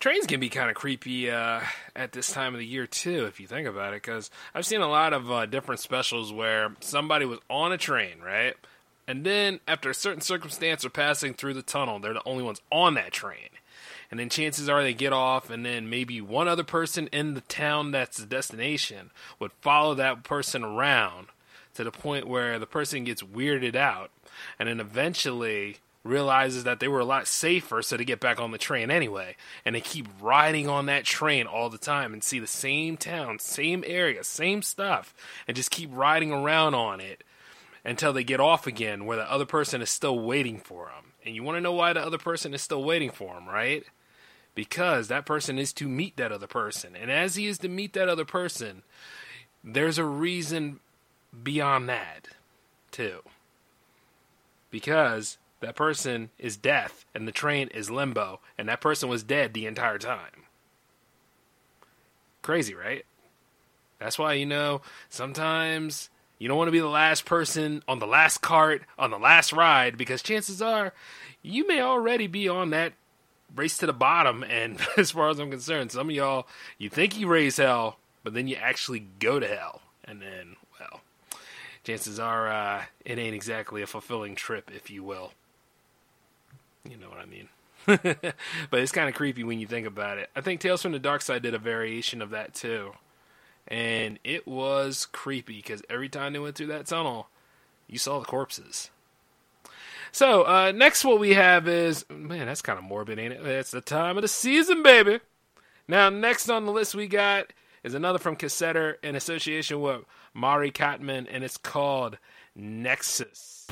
Trains can be kind of creepy uh, at this time of the year too, if you think about it. Because I've seen a lot of uh, different specials where somebody was on a train, right? And then, after a certain circumstance, are passing through the tunnel. They're the only ones on that train. And then chances are they get off, and then maybe one other person in the town that's the destination would follow that person around to the point where the person gets weirded out, and then eventually realizes that they were a lot safer, so they get back on the train anyway. And they keep riding on that train all the time and see the same town, same area, same stuff, and just keep riding around on it until they get off again where the other person is still waiting for them. And you want to know why the other person is still waiting for them, right? Because that person is to meet that other person. And as he is to meet that other person, there's a reason beyond that, too. Because that person is death and the train is limbo, and that person was dead the entire time. Crazy, right? That's why, you know, sometimes you don't want to be the last person on the last cart on the last ride because chances are you may already be on that race to the bottom. And as far as I'm concerned, some of y'all, you think you raise hell, but then you actually go to hell. And then, well, chances are uh, it ain't exactly a fulfilling trip, if you will. You know what I mean. but it's kind of creepy when you think about it. I think Tales from the Dark Side did a variation of that too. And it was creepy because every time they went through that tunnel, you saw the corpses. So uh, next, what we have is man, that's kind of morbid, ain't it? It's the time of the season, baby. Now, next on the list we got is another from Cassetter in association with Mari Kattman, and it's called Nexus.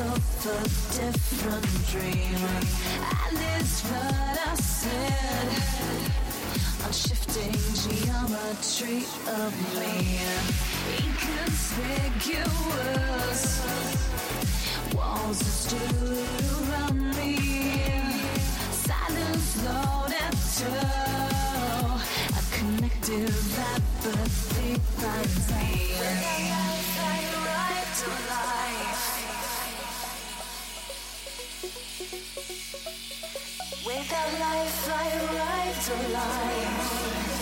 Of a different dream. And it's what I said. I'm shifting geometry of me. Inconspicuous walls are stood around me. Silence loaded too. A connective apathy finds me. Life, I ride to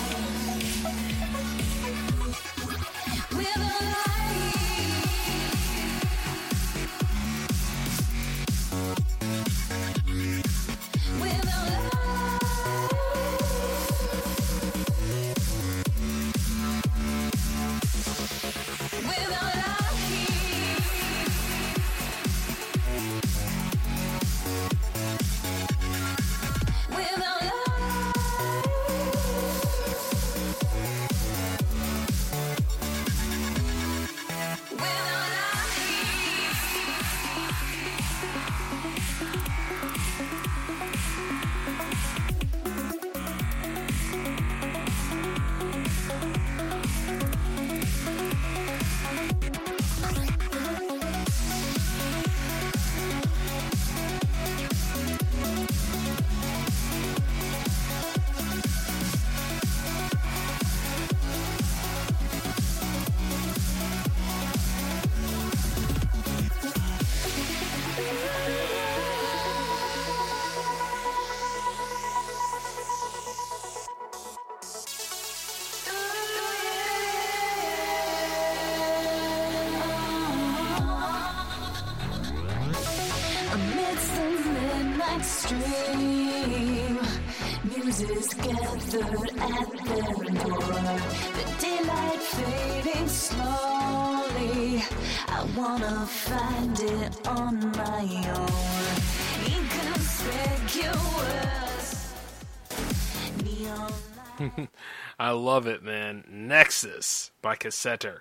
love it, man. Nexus by Cassetter.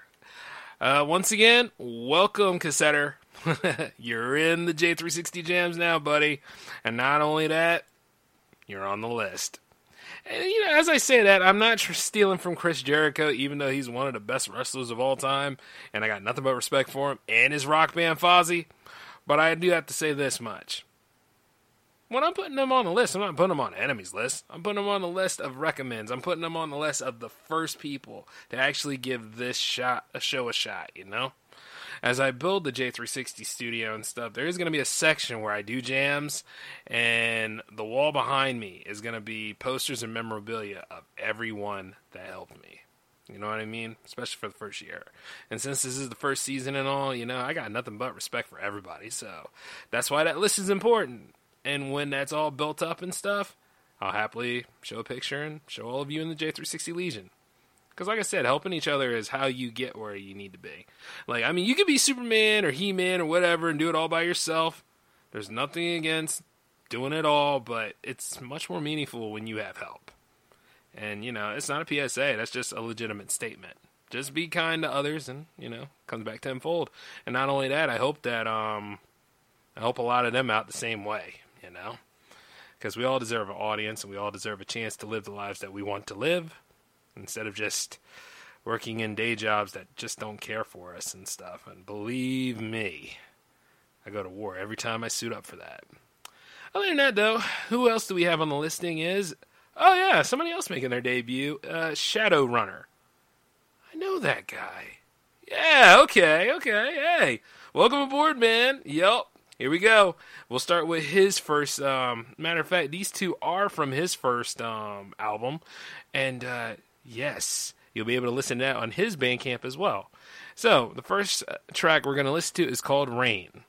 Uh, once again, welcome, Cassetter. you're in the J360 jams now, buddy. And not only that, you're on the list. And, you know, as I say that, I'm not stealing from Chris Jericho, even though he's one of the best wrestlers of all time, and I got nothing but respect for him and his rock band Fozzy. But I do have to say this much. When I'm putting them on the list, I'm not putting them on enemies list. I'm putting them on the list of recommends. I'm putting them on the list of the first people to actually give this shot a show a shot, you know? As I build the J360 studio and stuff, there is going to be a section where I do jams, and the wall behind me is going to be posters and memorabilia of everyone that helped me. You know what I mean? Especially for the first year. And since this is the first season and all, you know, I got nothing but respect for everybody. So that's why that list is important. And when that's all built up and stuff, I'll happily show a picture and show all of you in the J360 Legion. Because, like I said, helping each other is how you get where you need to be. Like, I mean, you could be Superman or He Man or whatever and do it all by yourself. There's nothing against doing it all, but it's much more meaningful when you have help. And, you know, it's not a PSA, that's just a legitimate statement. Just be kind to others and, you know, comes back tenfold. And not only that, I hope that, um, I hope a lot of them out the same way, you know? Because we all deserve an audience and we all deserve a chance to live the lives that we want to live instead of just working in day jobs that just don't care for us and stuff. And believe me, I go to war every time I suit up for that. Other than that, though, who else do we have on the listing? Is oh yeah, somebody else making their debut, uh, Shadowrunner. I know that guy. Yeah, okay, okay. Hey, welcome aboard, man. Yep. Here we go. We'll start with his first. Um, matter of fact, these two are from his first um, album, and uh, yes, you'll be able to listen to that on his Bandcamp as well. So the first uh, track we're going to listen to is called Rain.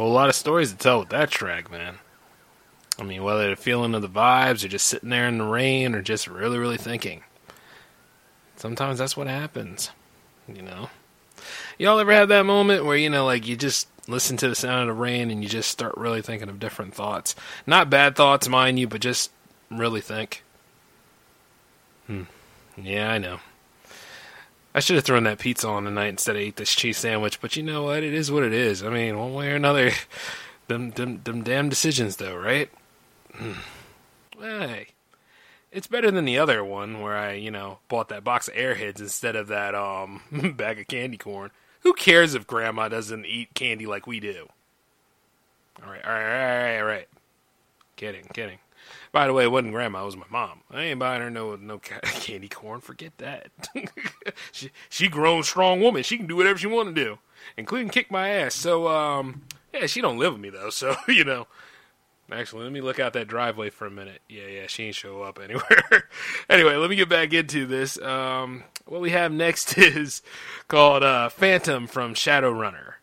Whole lot of stories to tell with that track, man. I mean, whether they're feeling of the vibes or just sitting there in the rain or just really, really thinking. Sometimes that's what happens, you know. Y'all ever have that moment where, you know, like you just listen to the sound of the rain and you just start really thinking of different thoughts? Not bad thoughts, mind you, but just really think. Hmm. Yeah, I know. I should have thrown that pizza on tonight instead of ate this cheese sandwich, but you know what? It is what it is. I mean, one way or another, them them them damn decisions, though, right? Hmm. hey, it's better than the other one where I, you know, bought that box of Airheads instead of that um bag of candy corn. Who cares if Grandma doesn't eat candy like we do? All right, all right, all right, all right. Kidding, kidding. By the way, it wasn't grandma; it was my mom. I ain't buying her no no candy corn. Forget that. she she grown strong woman. She can do whatever she want to do, including kick my ass. So um, yeah, she don't live with me though. So you know. Actually, let me look out that driveway for a minute. Yeah, yeah, she ain't show up anywhere. anyway, let me get back into this. Um, what we have next is called uh, Phantom from Shadowrunner.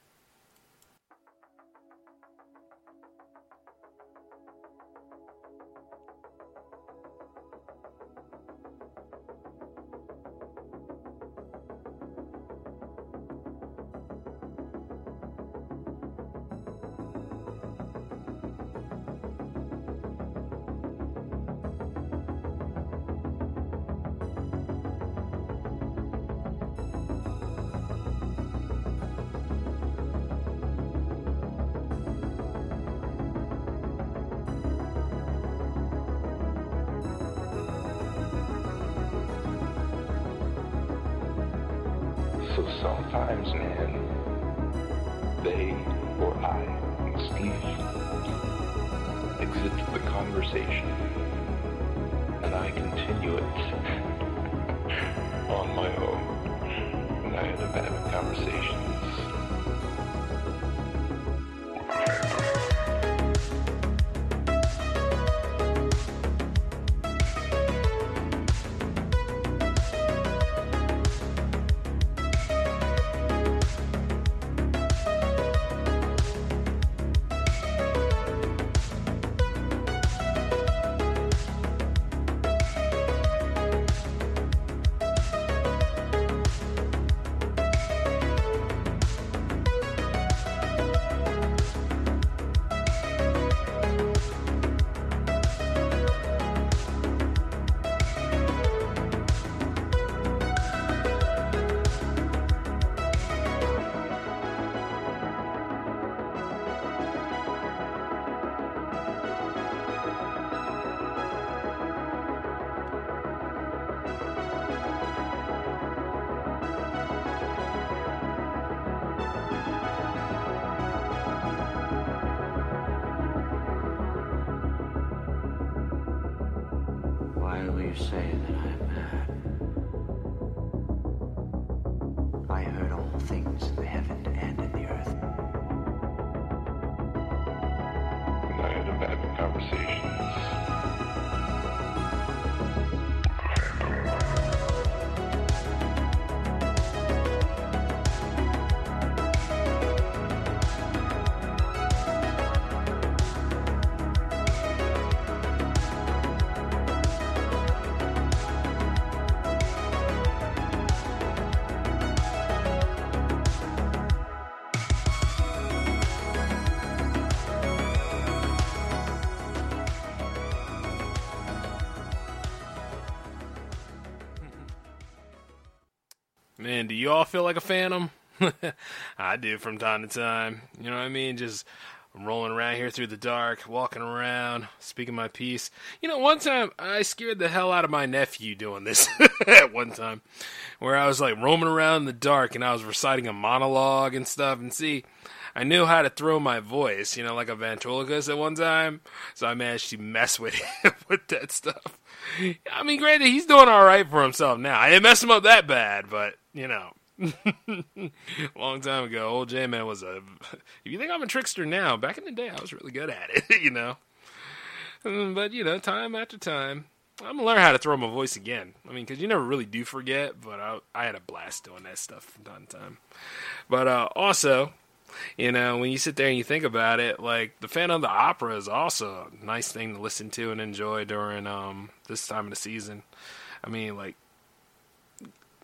Man, do you all feel like a phantom? I do from time to time. You know what I mean? Just rolling around here through the dark, walking around, speaking my piece. You know, one time I scared the hell out of my nephew doing this at one time, where I was like roaming around in the dark and I was reciting a monologue and stuff. And see, I knew how to throw my voice, you know, like a ventriloquist at one time. So I managed to mess with him with that stuff. I mean, granted, he's doing all right for himself now. I didn't mess him up that bad, but you know, long time ago, old J Man was a. If you think I'm a trickster now, back in the day, I was really good at it. You know, Mm, but you know, time after time, I'm gonna learn how to throw my voice again. I mean, because you never really do forget, but I, I had a blast doing that stuff from time to time. But uh, also, you know, when you sit there and you think about it, like the Phantom of the Opera is also a nice thing to listen to and enjoy during um this time of the season. I mean, like,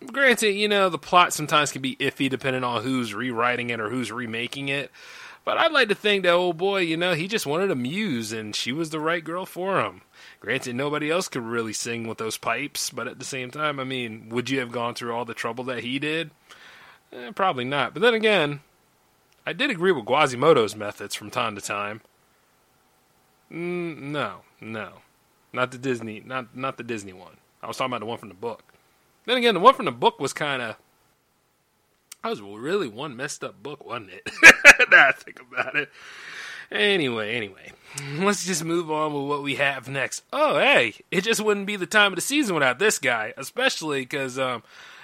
granted, you know, the plot sometimes can be iffy depending on who's rewriting it or who's remaking it. But I'd like to think that old boy, you know, he just wanted a muse and she was the right girl for him. Granted, nobody else could really sing with those pipes, but at the same time, I mean, would you have gone through all the trouble that he did? Eh, probably not. But then again, I did agree with Quasimodo's methods from time to time. Mm, no, no, not the Disney, not not the Disney one. I was talking about the one from the book. Then again, the one from the book was kind of. That was really one messed up book, wasn't it? now I think about it. Anyway, anyway, let's just move on with what we have next. Oh, hey, it just wouldn't be the time of the season without this guy, especially because, um,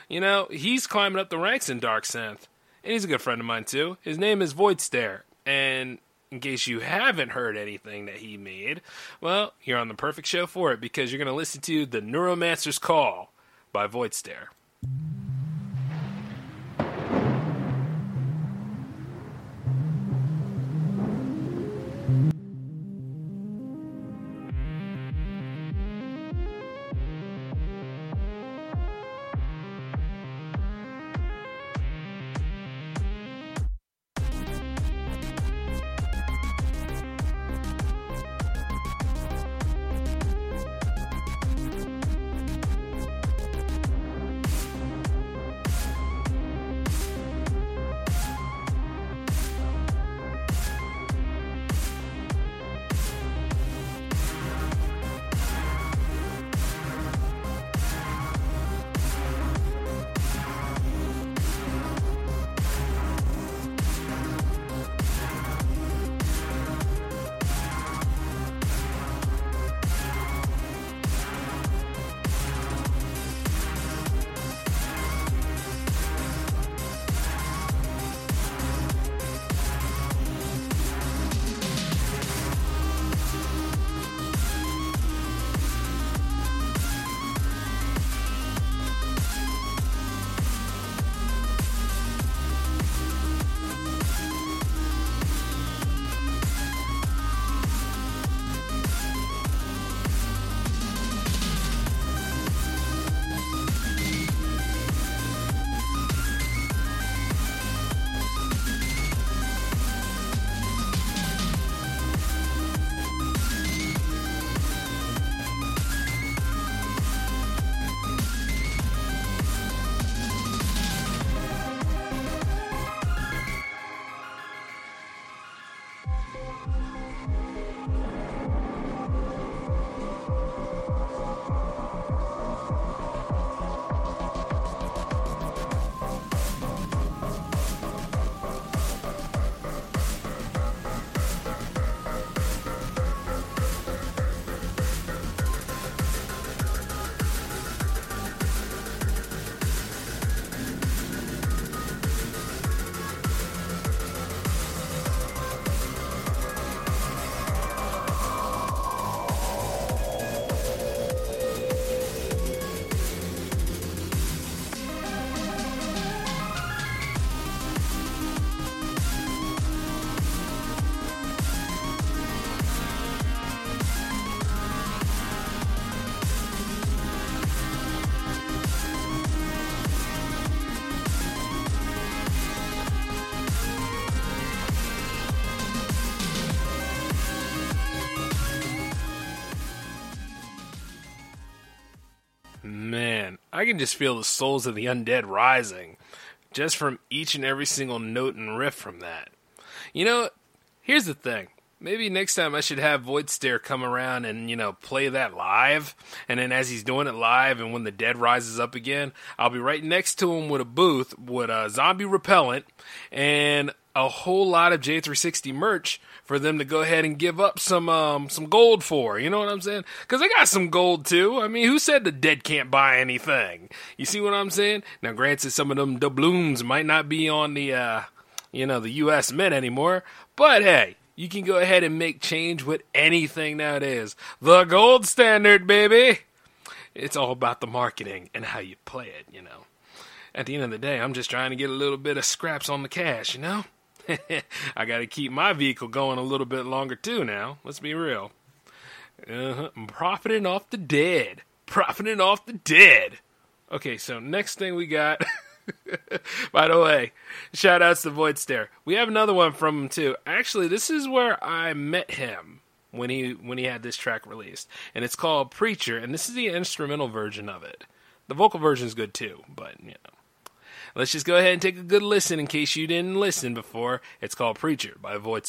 you know, he's climbing up the ranks in Dark Synth, and he's a good friend of mine too. His name is Void Stare, and in case you haven't heard anything that he made, well, you're on the perfect show for it because you're going to listen to The Neuromancer's Call by Void Stare. I can just feel the souls of the undead rising just from each and every single note and riff from that. You know, here's the thing. Maybe next time I should have Void Stare come around and, you know, play that live. And then as he's doing it live and when the dead rises up again, I'll be right next to him with a booth with a zombie repellent and a whole lot of J360 merch for them to go ahead and give up some um some gold for. You know what I'm saying? Because I got some gold too. I mean, who said the dead can't buy anything? You see what I'm saying? Now, granted, some of them doubloons might not be on the uh you know the U.S. Mint anymore, but hey. You can go ahead and make change with anything nowadays. The gold standard, baby. It's all about the marketing and how you play it, you know. At the end of the day, I'm just trying to get a little bit of scraps on the cash, you know? I got to keep my vehicle going a little bit longer too now. Let's be real. Uh-huh. I'm profiting off the dead. Profiting off the dead. Okay, so next thing we got. By the way, shout outs to Void Stare. We have another one from him too. Actually, this is where I met him when he when he had this track released. And it's called Preacher, and this is the instrumental version of it. The vocal version is good too, but you know. Let's just go ahead and take a good listen in case you didn't listen before. It's called Preacher by Void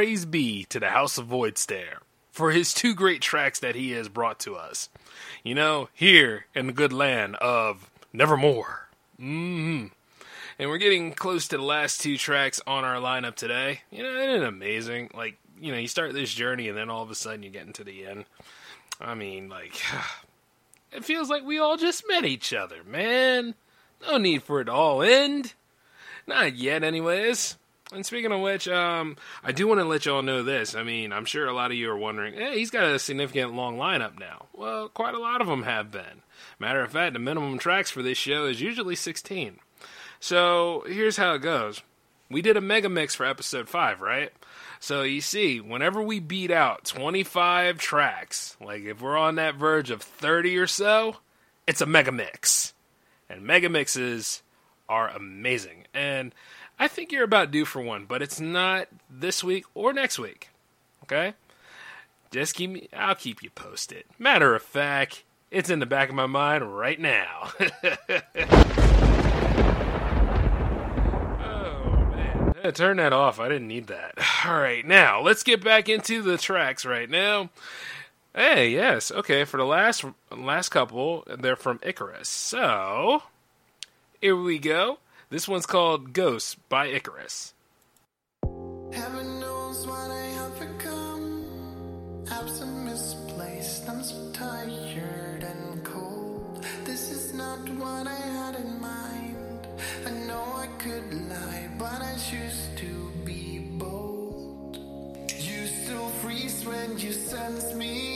Praise be to the House of Void Stare for his two great tracks that he has brought to us. You know, here in the good land of Nevermore. hmm And we're getting close to the last two tracks on our lineup today. You know, isn't it amazing? Like, you know, you start this journey and then all of a sudden you get into the end. I mean, like, it feels like we all just met each other, man. No need for it all end. Not yet, anyways. And speaking of which, um, I do want to let y'all know this. I mean, I'm sure a lot of you are wondering, hey, he's got a significant long lineup now. Well, quite a lot of them have been. Matter of fact, the minimum tracks for this show is usually 16. So here's how it goes. We did a mega mix for episode 5, right? So you see, whenever we beat out 25 tracks, like if we're on that verge of 30 or so, it's a mega mix. And mega mixes are amazing. And I think you're about due for one, but it's not this week or next week. Okay? Just keep me I'll keep you posted. Matter of fact, it's in the back of my mind right now. Oh, yeah, turn that off. I didn't need that. All right, now let's get back into the tracks right now. Hey, yes, okay. For the last last couple, they're from Icarus. So here we go. This one's called "Ghosts" by Icarus. Heaven knows what I have become. Absent, misplaced. I'm so tired and cold. This is not what I had in mind. I know I could lie, but I choose to be bold. You still freeze when you sense me.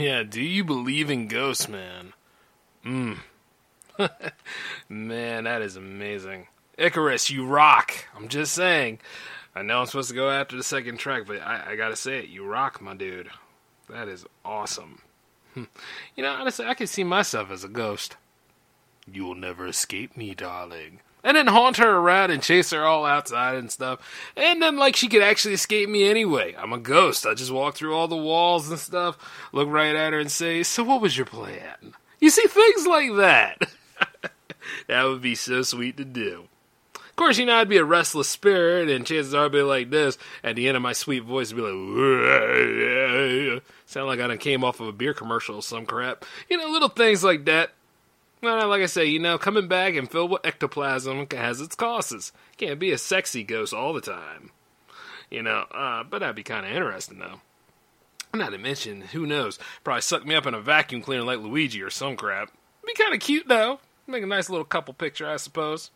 Yeah, do you believe in ghosts, man? Mmm. man, that is amazing. Icarus, you rock. I'm just saying. I know I'm supposed to go after the second track, but I, I gotta say it. You rock, my dude. That is awesome. Hmm. you know, honestly, I can see myself as a ghost. You will never escape me, darling. And then haunt her around and chase her all outside and stuff. And then, like, she could actually escape me anyway. I'm a ghost. I just walk through all the walls and stuff, look right at her and say, So, what was your plan? You see, things like that. that would be so sweet to do. Of course, you know, I'd be a restless spirit, and chances are I'd be like this. At the end of my sweet voice, I'd be like, sound like I done came off of a beer commercial or some crap. You know, little things like that. Well, like I say, you know, coming back and filled with ectoplasm has its costs. Can't be a sexy ghost all the time. You know, uh, but that'd be kind of interesting, though. Not to mention, who knows, probably suck me up in a vacuum cleaner like Luigi or some crap. Be kind of cute though. Make a nice little couple picture, I suppose.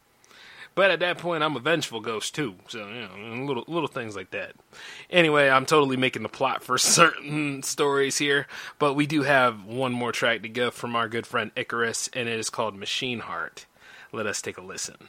But at that point, I'm a vengeful ghost too, so you know, little little things like that. Anyway, I'm totally making the plot for certain stories here, but we do have one more track to go from our good friend Icarus, and it is called Machine Heart. Let us take a listen.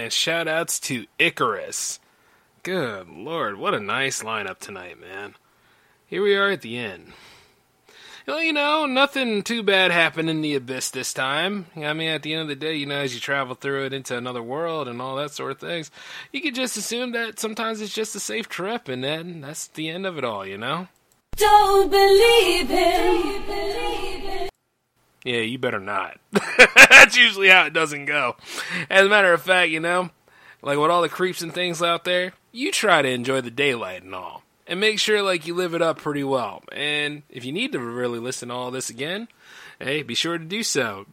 Man, shout outs to Icarus. Good lord, what a nice lineup tonight, man. Here we are at the end. Well, you know, nothing too bad happened in the abyss this time. I mean, at the end of the day, you know, as you travel through it into another world and all that sort of things, you can just assume that sometimes it's just a safe trip, and then that's the end of it all, you know? Don't believe him. Yeah, you better not. That's usually how it doesn't go. As a matter of fact, you know, like with all the creeps and things out there, you try to enjoy the daylight and all. And make sure like you live it up pretty well. And if you need to really listen to all this again, hey, be sure to do so.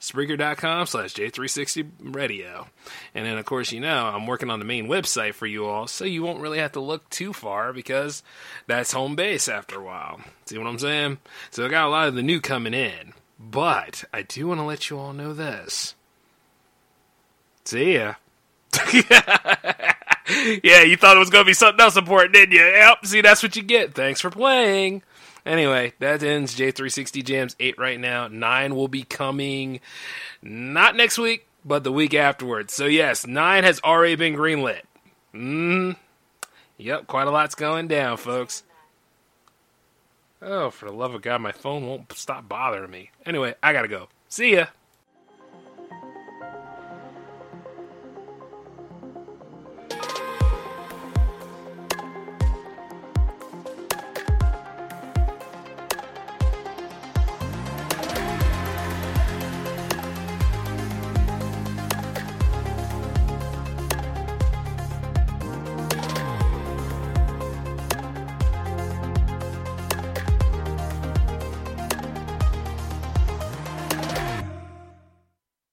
Spreaker.com slash J360 radio. And then, of course, you know, I'm working on the main website for you all, so you won't really have to look too far because that's home base after a while. See what I'm saying? So I got a lot of the new coming in. But I do want to let you all know this. See ya. yeah, you thought it was going to be something else important, didn't you? Yep, see, that's what you get. Thanks for playing. Anyway, that ends J360 Jams 8 right now. 9 will be coming not next week, but the week afterwards. So, yes, 9 has already been greenlit. Mm. Yep, quite a lot's going down, folks. Oh, for the love of God, my phone won't stop bothering me. Anyway, I gotta go. See ya.